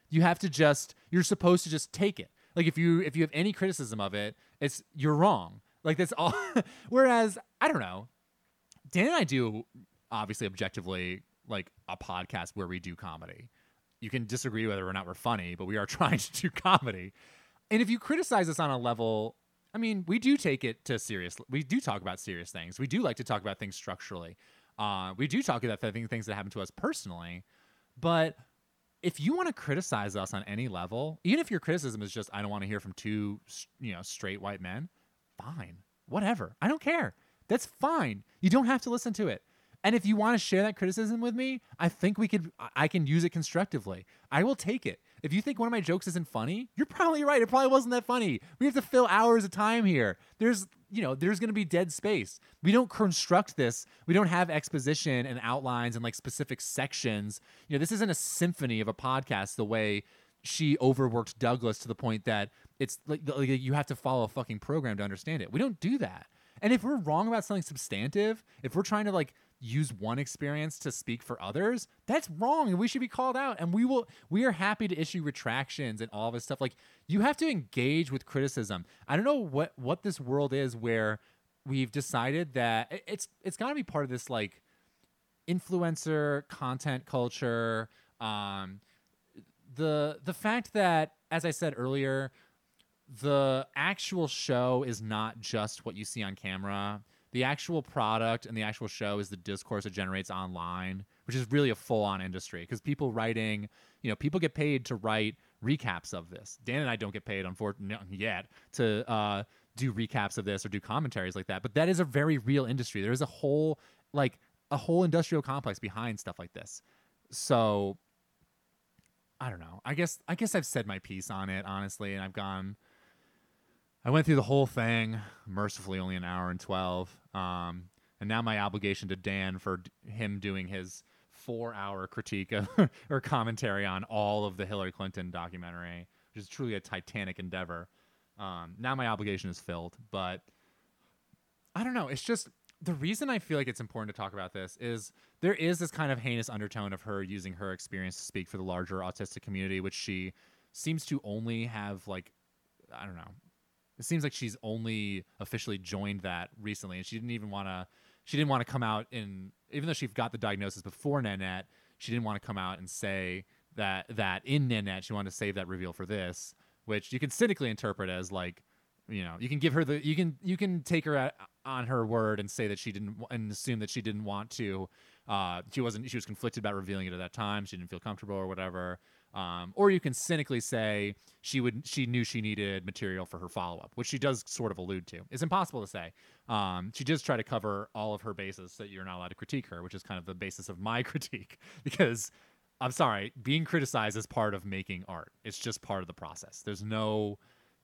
You have to just you're supposed to just take it. Like if you if you have any criticism of it, it's you're wrong. Like that's all. Whereas I don't know, Dan and I do obviously objectively like a podcast where we do comedy. You can disagree whether or not we're funny, but we are trying to do comedy. And if you criticize us on a level, I mean, we do take it to serious. We do talk about serious things. We do like to talk about things structurally. Uh, we do talk about th- things that happen to us personally. But if you want to criticize us on any level, even if your criticism is just I don't want to hear from two, you know, straight white men, fine, whatever. I don't care. That's fine. You don't have to listen to it. And if you want to share that criticism with me, I think we could. I- can use it constructively. I will take it. If you think one of my jokes isn't funny, you're probably right. It probably wasn't that funny. We have to fill hours of time here. There's, you know, there's going to be dead space. We don't construct this. We don't have exposition and outlines and like specific sections. You know, this isn't a symphony of a podcast the way she overworked Douglas to the point that it's like, like you have to follow a fucking program to understand it. We don't do that. And if we're wrong about something substantive, if we're trying to like use one experience to speak for others, that's wrong and we should be called out. And we will we are happy to issue retractions and all this stuff. Like you have to engage with criticism. I don't know what what this world is where we've decided that it's it's got to be part of this like influencer content culture um the the fact that as i said earlier the actual show is not just what you see on camera the actual product and the actual show is the discourse it generates online which is really a full-on industry because people writing you know people get paid to write recaps of this dan and i don't get paid unfortunately yet to uh, do recaps of this or do commentaries like that but that is a very real industry there is a whole like a whole industrial complex behind stuff like this so I don't know. I guess I guess I've said my piece on it honestly, and I've gone. I went through the whole thing, mercifully only an hour and twelve, um, and now my obligation to Dan for d- him doing his four-hour critique of, or commentary on all of the Hillary Clinton documentary, which is truly a titanic endeavor. Um, now my obligation is filled, but I don't know. It's just the reason I feel like it's important to talk about this is there is this kind of heinous undertone of her using her experience to speak for the larger autistic community, which she seems to only have like I don't know. It seems like she's only officially joined that recently, and she didn't even want to. She didn't want to come out in, even though she got the diagnosis before Nanette, she didn't want to come out and say that that in Nanette she wanted to save that reveal for this, which you can cynically interpret as like you know you can give her the you can you can take her at, on her word and say that she didn't and assume that she didn't want to uh she wasn't she was conflicted about revealing it at that time she didn't feel comfortable or whatever um or you can cynically say she would she knew she needed material for her follow-up which she does sort of allude to. It's impossible to say. Um she does try to cover all of her bases so that you're not allowed to critique her which is kind of the basis of my critique because i'm sorry being criticized is part of making art. It's just part of the process. There's no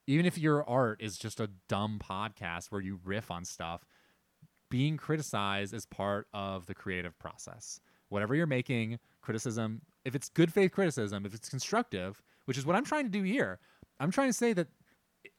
even if your art is just a dumb podcast where you riff on stuff, being criticized is part of the creative process. Whatever you're making, criticism, if it's good faith criticism, if it's constructive, which is what I'm trying to do here, I'm trying to say that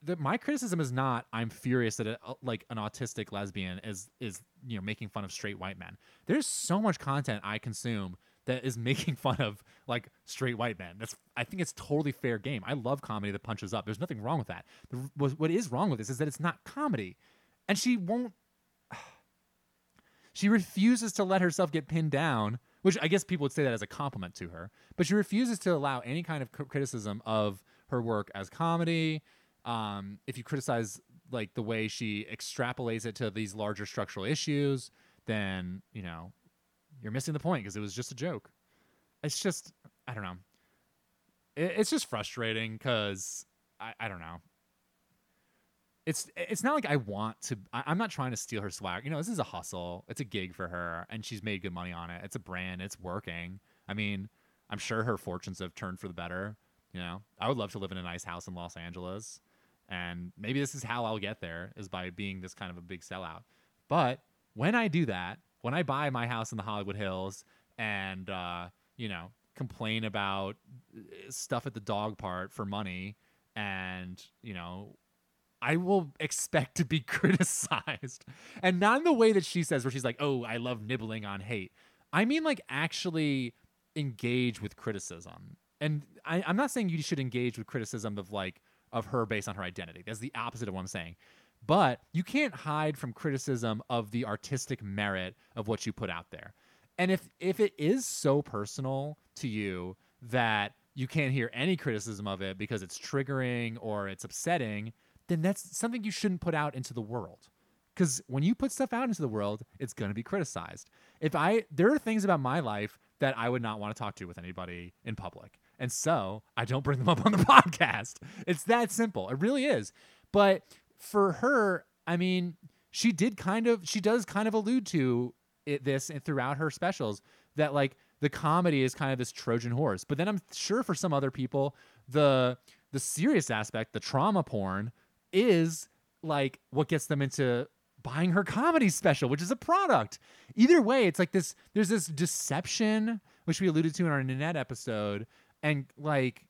that my criticism is not I'm furious that a, like an autistic lesbian is is you know making fun of straight white men. There's so much content I consume that is making fun of like straight white men. That's I think it's totally fair game. I love comedy that punches up. There's nothing wrong with that. The, what, what is wrong with this is that it's not comedy, and she won't. She refuses to let herself get pinned down, which I guess people would say that as a compliment to her. But she refuses to allow any kind of criticism of her work as comedy. Um, if you criticize like the way she extrapolates it to these larger structural issues, then you know you're missing the point because it was just a joke. It's just I don't know. It, it's just frustrating because I, I don't know. It's it's not like I want to. I, I'm not trying to steal her swag. You know, this is a hustle. It's a gig for her, and she's made good money on it. It's a brand. It's working. I mean, I'm sure her fortunes have turned for the better. You know, I would love to live in a nice house in Los Angeles. And maybe this is how I'll get there is by being this kind of a big sellout. But when I do that, when I buy my house in the Hollywood Hills and uh, you know, complain about uh, stuff at the dog part for money and, you know, I will expect to be criticized. And not in the way that she says, where she's like, oh, I love nibbling on hate. I mean, like, actually engage with criticism. And I, I'm not saying you should engage with criticism of, like, of her based on her identity. That's the opposite of what I'm saying. But you can't hide from criticism of the artistic merit of what you put out there. And if if it is so personal to you that you can't hear any criticism of it because it's triggering or it's upsetting, then that's something you shouldn't put out into the world. Because when you put stuff out into the world, it's going to be criticized. If I, there are things about my life that I would not want to talk to with anybody in public. And so I don't bring them up on the podcast. It's that simple. It really is. But for her, I mean, she did kind of, she does kind of allude to it, this throughout her specials that like the comedy is kind of this Trojan horse. But then I'm sure for some other people, the the serious aspect, the trauma porn, is like what gets them into buying her comedy special, which is a product. Either way, it's like this there's this deception, which we alluded to in our Nanette episode, and like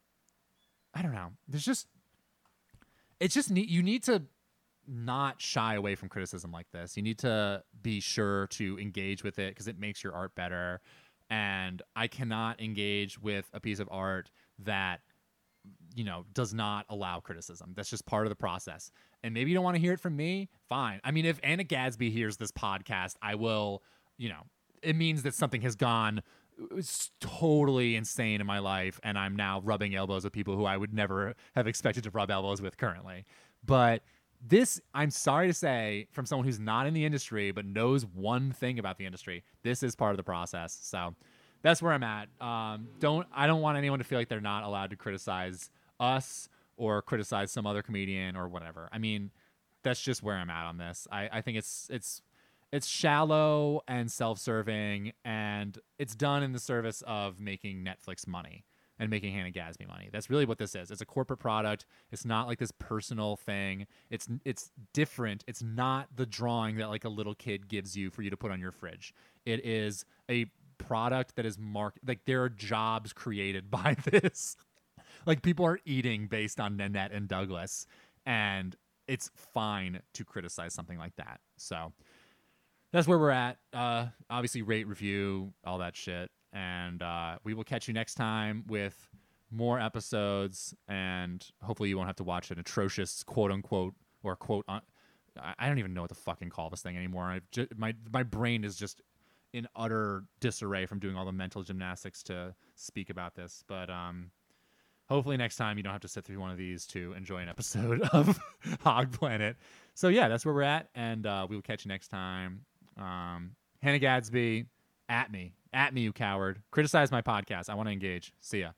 I don't know. There's just it's just need you need to not shy away from criticism like this. You need to be sure to engage with it because it makes your art better. And I cannot engage with a piece of art that you know does not allow criticism. That's just part of the process. And maybe you don't want to hear it from me. Fine. I mean, if Anna Gadsby hears this podcast, I will. You know, it means that something has gone uh, it's totally insane in my life and i'm now rubbing elbows with people who i would never have expected to rub elbows with currently but this i'm sorry to say from someone who's not in the industry but knows one thing about the industry this is part of the process so that's where i'm at um, don't i don't want anyone to feel like they're not allowed to criticize us or criticize some other comedian or whatever i mean that's just where i'm at on this i, I think it's it's it's shallow and self-serving and it's done in the service of making netflix money and making Hannah Gadsby money. That's really what this is. It's a corporate product. It's not like this personal thing. It's it's different. It's not the drawing that like a little kid gives you for you to put on your fridge. It is a product that is marked like there are jobs created by this. like people are eating based on Nanette and Douglas and it's fine to criticize something like that. So that's where we're at. Uh, obviously, rate, review, all that shit and uh, we will catch you next time with more episodes and hopefully you won't have to watch an atrocious quote unquote or quote un- I don't even know what to fucking call this thing anymore. Just, my my brain is just in utter disarray from doing all the mental gymnastics to speak about this. But um, hopefully next time you don't have to sit through one of these to enjoy an episode of Hog Planet. So yeah, that's where we're at, and uh, we will catch you next time. Um, Hannah Gadsby, at me at me, you coward. Criticize my podcast. I want to engage. See ya.